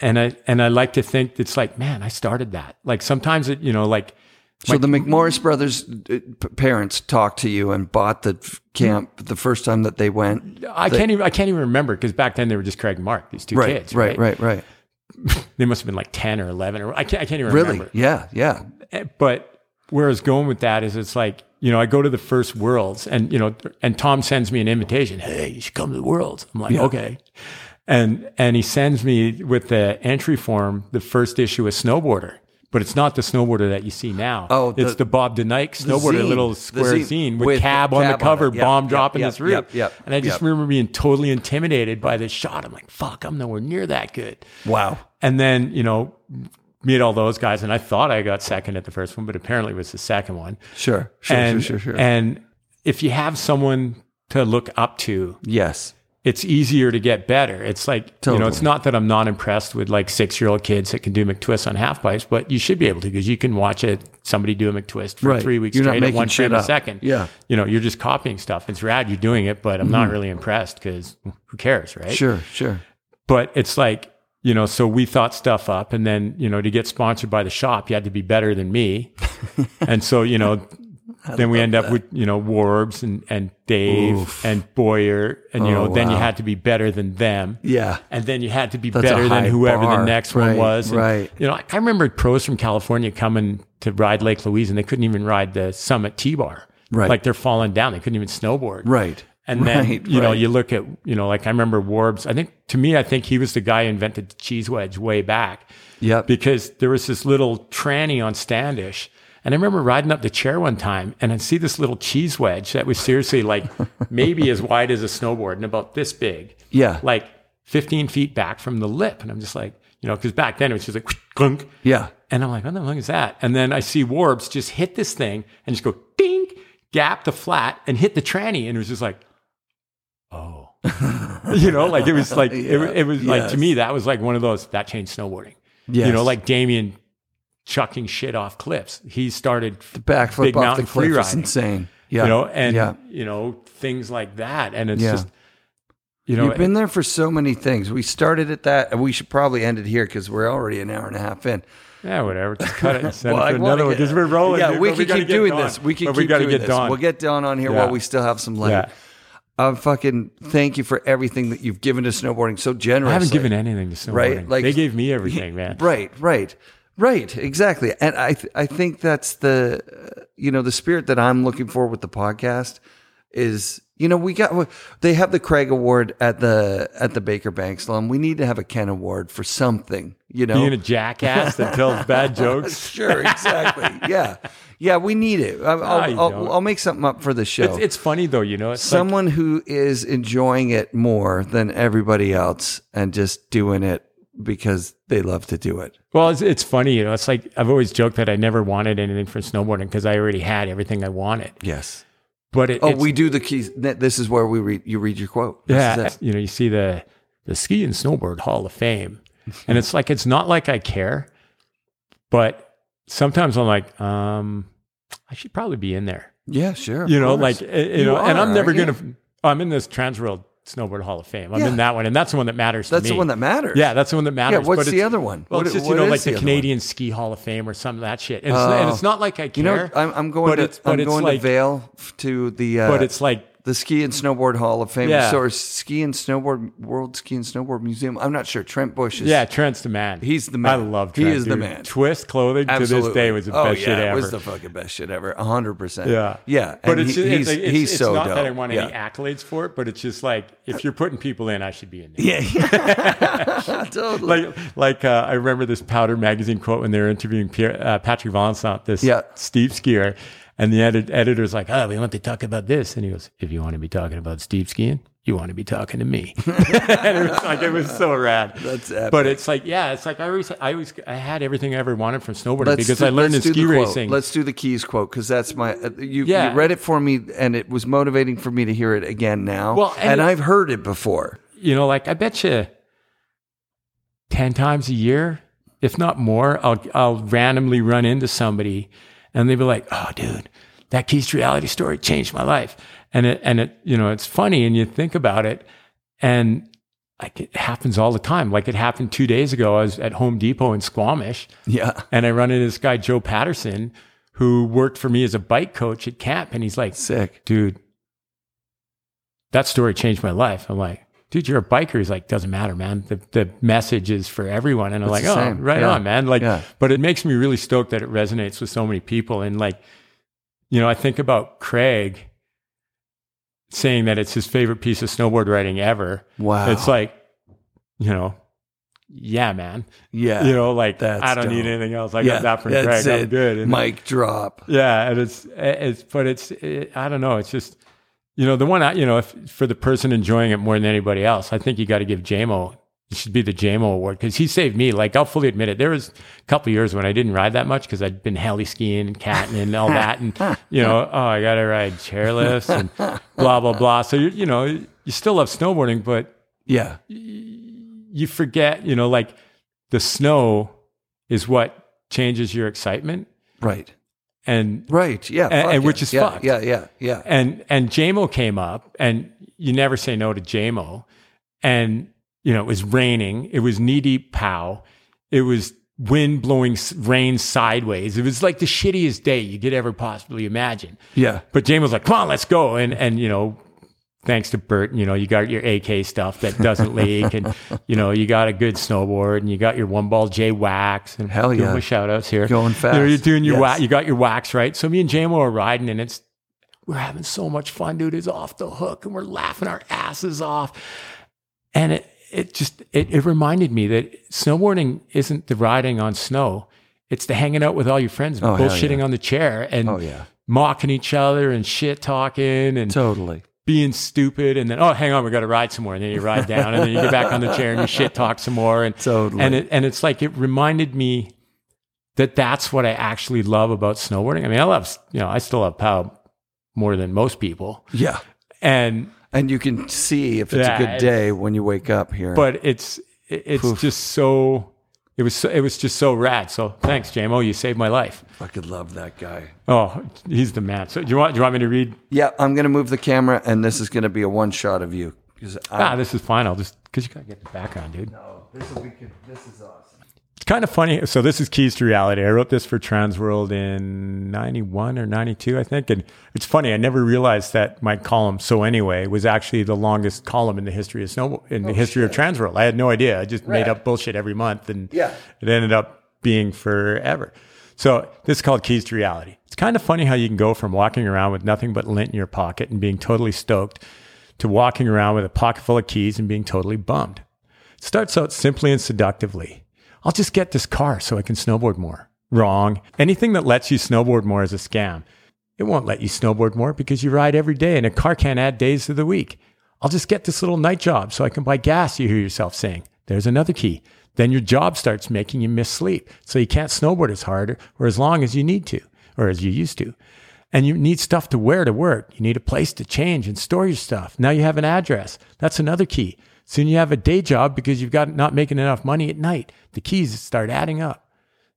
and I, and I like to think it's like, man, I started that. Like sometimes it, you know, like, So the McMorris brothers' uh, parents talked to you and bought the camp the first time that they went. I can't even, I can't even remember because back then they were just Craig and Mark, these two Right, kids. right, right, right. <laughs> They must have been like 10 or 11 or I can't, I can't even Really? remember. Yeah, yeah. Eh, but where I was going with that is it's like, you know, I go to the first worlds and, you know, and Tom sends me an invitation. Hey, you should come to the worlds. I'm like, Yeah. okay. And, and he sends me with the entry form, the first issue of snowboarder, but it's not the snowboarder that you see now. Oh, the- it's the Bob DeNike snowboarder, zine. little The square zine zine with, with cab on the cab on cover, it. Yep, bomb yep, dropping yep, this roof. yep, yep, and I just remember being totally intimidated by this shot. I'm like, fuck, I'm nowhere near that good. Wow. And then, you know, meet all those guys. And I thought I got second at the first one, but apparently it was the second one. Sure, sure, and, sure, sure, sure. And if you have someone to look up to, yes. It's easier to get better. It's like, you know, it's not that I'm not impressed with like six year old kids that can do McTwist on half pipes, but you should be able to because you can watch it, somebody do a McTwist for Right. three weeks You're straight at one frame a second. Yeah. Mm-hmm. You know, you're just copying stuff. It's rad you're doing it, but I'm not really impressed because who cares, right? Sure, sure. but it's like you know so we thought stuff up and then you know to get sponsored by the shop you had to be better than me <laughs> and so you know then we end up with you know Warbs and and Dave Oof. and Boyer and you Oh, know then you had to be better than them Yeah. and then you had to be That's better than whoever bar. the next Right, one was And, right. you know I, I remember pros from California coming to ride Lake Louise and they couldn't even ride the Summit T-bar Right. like they're falling down they couldn't even snowboard Right. and then, Right, you know, right. you look at, you know, like I remember Warbs. I think to me, I think he was the guy who invented the cheese wedge way back Yep. because there was this little tranny on Standish. And I remember riding up the chair one time and I'd see this little cheese wedge that was seriously like <laughs> maybe as wide as a snowboard and about this big. Yeah. Like 15 feet back from the lip. And I'm just like, you know, because back then it was just like, <laughs> clunk. Yeah. And I'm like, what the fuck is that? And then I see Warbs just hit this thing and just go ding, gap the flat and hit the tranny. And it was just like, oh. <laughs> you know, like it was like, it, Yeah. it was like, to me, that was like one of those that changed snowboarding. Yes. You know, like Damien chucking shit off cliffs. He started, the backflip big off the mountain cliff is insane. Yeah. you know, and, yeah. you know, things like that. And it's Yeah. just, you know, You've been there for so many things. We started at that, and we should probably end it here because we're already an hour and a half in. yeah, whatever. Just cut it and send <laughs> Well, it wanna another one because we're rolling. Yeah, dude, we can gotta keep doing Dawn. this. We can But keep gotta doing get this. Dawn. We'll get Dawn on here Yeah. while we still have some light. Yeah. Um, fucking thank you for everything that you've given to snowboarding so generously. I haven't given anything to snowboarding. Right, like- they gave me everything, <laughs> man. Right, right, right. Exactly. And I, th- I think that's the, uh, you know, the spirit that I'm looking for with the podcast is, you know, we got they have the Craig Award at the at the Baker Banked Slalom. We need to have a Ken Award for something. You know, Being a jackass that tells bad <laughs> jokes. sure, exactly. yeah, yeah. We need it. I'll, you I'll. I'll make something up for the show. It's, it's funny though, you know. It's like, Someone who is enjoying it more than everybody else and just doing it because they love to do it. Well, it's, it's funny, you know. It's like I've always joked that I never wanted anything for snowboarding because I already had everything I wanted. Yes. But it, Oh, we do the keys. This is where we read. You read your quote. This yeah, you know, you see the the ski and snowboard Hall of Fame, and it's like it's not like I care, but sometimes I'm like, um, I should probably be in there. Yeah, sure. you know, course. like uh, you, know, and I'm never you? gonna. I'm in this Transworld Snowboard Hall of Fame. I'm Yeah. in that one, and that's the one that matters. That's to me. the one that matters. Yeah, that's the one that matters. Yeah. What's but the it's- other one? Well, What- it's just you know, like the the other one? Canadian Ski Hall of Fame or some of that shit. And, it's, Oh. and it's not like I care. You know, I'm, I'm going to. it's- I'm it's going like- to Vail to the. Uh, but it's like the Ski and Snowboard Hall of Fame, Yeah. or Ski and Snowboard World Ski and Snowboard Museum. I'm not sure. Trent Bush is. yeah, Trent's the man. He's the man. I love He Trent. is the dude. man. Twist clothing to this day was the oh, best yeah, shit ever. It was the fucking best shit ever. hundred percent. yeah, yeah. But and it's, he- it's, he's like, it's, he's it's so not dope. that I want any accolades for it, but it's just like if you're putting people in, I should be in there. Yeah, yeah. <laughs> <laughs> totally. like like uh, I remember this Powder magazine quote when they were interviewing Pierre, uh, Patrick Vallençant, this Yeah. steep skier, and the edit- editor's like, "Oh, we want to talk about this," and he goes, "If you want to be talking about steep skiing, you want to be talking to me." <laughs> and it was like it was so rad. <laughs> That's epic. But it's like, yeah, it's like I always, I always, I had everything I ever wanted from snowboarding Let's because do- I learned in ski racing. Let's do the keys quote because that's my. Uh, you, Yeah. you read it for me, and it was motivating for me to hear it again now. Well, and and it- I've heard it before. you know, like I bet you 10 times a year, if not more, I'll, I'll randomly run into somebody and they'd be like, oh, dude, that Keys reality story changed my life. And it, and it, you know, it's funny and you think about it and like it happens all the time. Like it happened two days ago. I was at Home Depot in Squamish Yeah, and I run into this guy, Joe Patterson, who worked for me as a bike coach at camp. And he's like, sick. dude, that story changed my life. I'm like, dude, you're a biker. He's like, doesn't matter, man. The, the message is for everyone. And I'm It's like, oh, right Yeah. on, man. Like, Yeah. but it makes me really stoked that it resonates with so many people. And like, you know, I think about Craig saying that it's his favorite piece of snowboard riding ever. Wow. It's like, you know, yeah, man. yeah, You know, like That's I don't need anything else. I yeah, got that from Craig. I'm it. good. And Mic drop. yeah, and it's it's but it's it, I don't know. It's just you know the one I- you know if, for the person enjoying it more than anybody else. I think you got to give JMO. It should be the JMO award because he saved me. Like I'll fully admit it. There was a couple years when I didn't ride that much because I'd been heli skiing and catting and all that, and <laughs> you know, oh, I got to ride chairlifts and blah blah blah. So you you know you still love snowboarding, but Yeah, you forget. You know, like the snow is what changes your excitement, right, and right. Yeah, And- and yeah. which is yeah, fucked. Yeah, yeah, yeah. and and JMO came up, and you never say no to JMO. And you know, it was raining. It was knee deep pow. It was wind blowing rain sideways. It was like the shittiest day you could ever possibly imagine. Yeah, But JMO was like, "Come on, let's go!" And and you know. Thanks to Bert, you know, you got your AK stuff that doesn't leak and, <laughs> you know, you got a good snowboard and you got your One Ball Jay wax and Hell doing yeah. my shout outs here. Going You know, you're doing your Yes. wax, you got your wax, right? So me and JMO are riding and it's, we're having so much fun, dude. It's off the hook and we're laughing our asses off. And it, it just, it, it reminded me that snowboarding isn't the riding on snow. It's the hanging out with all your friends and Oh, bullshitting yeah. on the chair and Oh, yeah. mocking each other and shit talking and totally. Being stupid and then oh hang on we got to ride some more and then you ride down and then you get back on the chair and you shit talk some more and Totally. and it, and it's like it reminded me that that's what I actually love about snowboarding. I mean I love you know I still love pow more than most people Yeah, and and you can see if it's Yeah, a good day when you wake up here. but it's it's Oof. just so it was it was just so rad. So thanks JMO you saved my life. I fucking love that guy. Oh he's the man. So do you want do you want me to read? Yeah, I'm gonna move the camera, and this is gonna be a one shot of you. Ah this is fine. I'll just because you gotta get the background dude. No, this will be. This is awesome. It's kind of funny. So this is Keys to Reality. I wrote this for Transworld in 91 or 92, I think. And it's funny. I never realized that my column, So Anyway, was actually the longest column in the history of snow, in the oh, history of Transworld. I had no idea. I just made up bullshit every month and Yeah. it ended up being forever. So this is called Keys to Reality. It's kind of funny how you can go from walking around with nothing but lint in your pocket and being totally stoked to walking around with a pocket full of keys and being totally bummed. It starts out simply and seductively. I'll just get this car so I can snowboard more. Wrong. Anything that lets you snowboard more is a scam. It won't let you snowboard more because you ride every day and a car can't add days to the week. I'll just get this little night job so I can buy gas, you hear yourself saying. There's another key. Then your job starts making you miss sleep. So you can't snowboard as hard or as long as you need to, or as you used to. And you need stuff to wear to work. You need a place to change and store your stuff. Now you have an address. That's another key. Soon you have a day job because you've got not making enough money at night. The keys start adding up.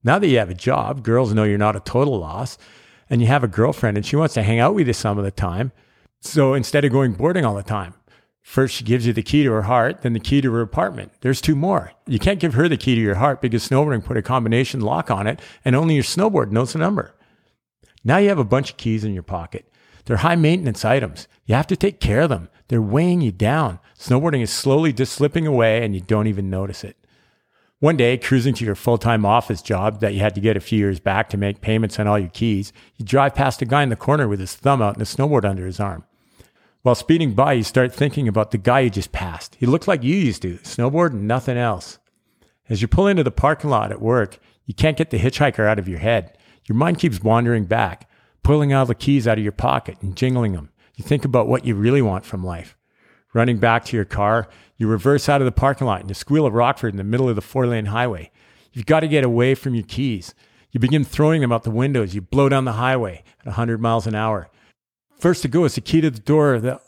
Now that you have a job, girls know you're not a total loss, and you have a girlfriend and she wants to hang out with you some of the time. So instead of going boarding all the time, first she gives you the key to her heart, then the key to her apartment. There's two more. You can't give her the key to your heart because snowboarding put a combination lock on it, and only your snowboard knows the number. Now you have a bunch of keys in your pocket. They're high maintenance items. You have to take care of them. They're weighing you down. Snowboarding is slowly just slipping away and you don't even notice it. One day, cruising to your full time office job that you had to get a few years back to make payments on all your keys, you drive past a guy in the corner with his thumb out and a snowboard under his arm. While speeding by, you start thinking about the guy you just passed. He looked like you used to, snowboard and nothing else. As you pull into the parking lot at work, you can't get the hitchhiker out of your head. Your mind keeps wandering back, pulling all the keys out of your pocket and jingling them. You think about what you really want from life. Running back to your car, you reverse out of the parking lot and you squeal at Rockford in the middle of the four lane highway. You've got to get away from your keys. You begin throwing them out the windows. You blow down the highway at 100 miles an hour. First to go is the key to the door of, the,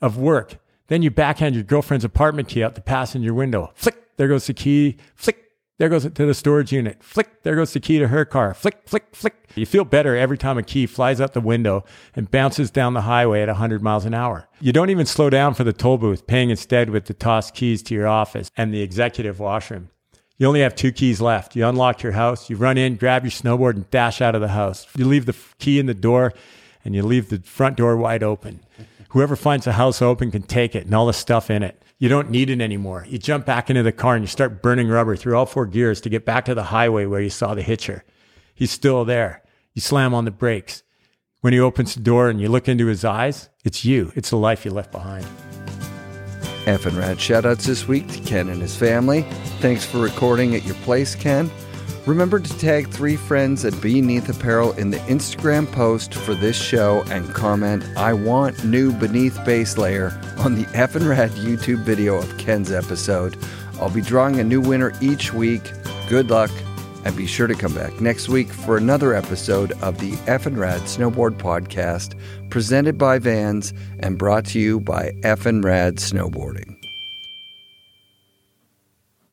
of work. Then you backhand your girlfriend's apartment key out the passenger window. Flick, there goes the key. Flick, there goes it to the storage unit. Flick, there goes the key to her car. Flick, flick, flick. You feel better every time a key flies out the window and bounces down the highway at 100 miles an hour. You don't even slow down for the toll booth, paying instead with the tossed keys to your office and the executive washroom. You only have two keys left. You unlock your house, you run in, grab your snowboard, and dash out of the house. You leave the key in the door and you leave the front door wide open. Whoever finds the house open can take it and all the stuff in it. You don't need it anymore. You jump back into the car and you start burning rubber through all four gears to get back to the highway where you saw the hitcher. He's still there. You slam on the brakes. When he opens the door and you look into his eyes, it's you. It's the life you left behind. F and Rad shoutouts this week to Ken and his family. Thanks for recording at your place, Ken. Remember to tag three friends at Beneath Apparel in the Instagram post for this show and comment, I want new Beneath base layer on the F and Rad YouTube video of Ken's episode. I'll be drawing a new winner each week. Good luck, and be sure to come back next week for another episode of the F and Rad Snowboard Podcast, presented by Vans and brought to you by F and Rad Snowboarding.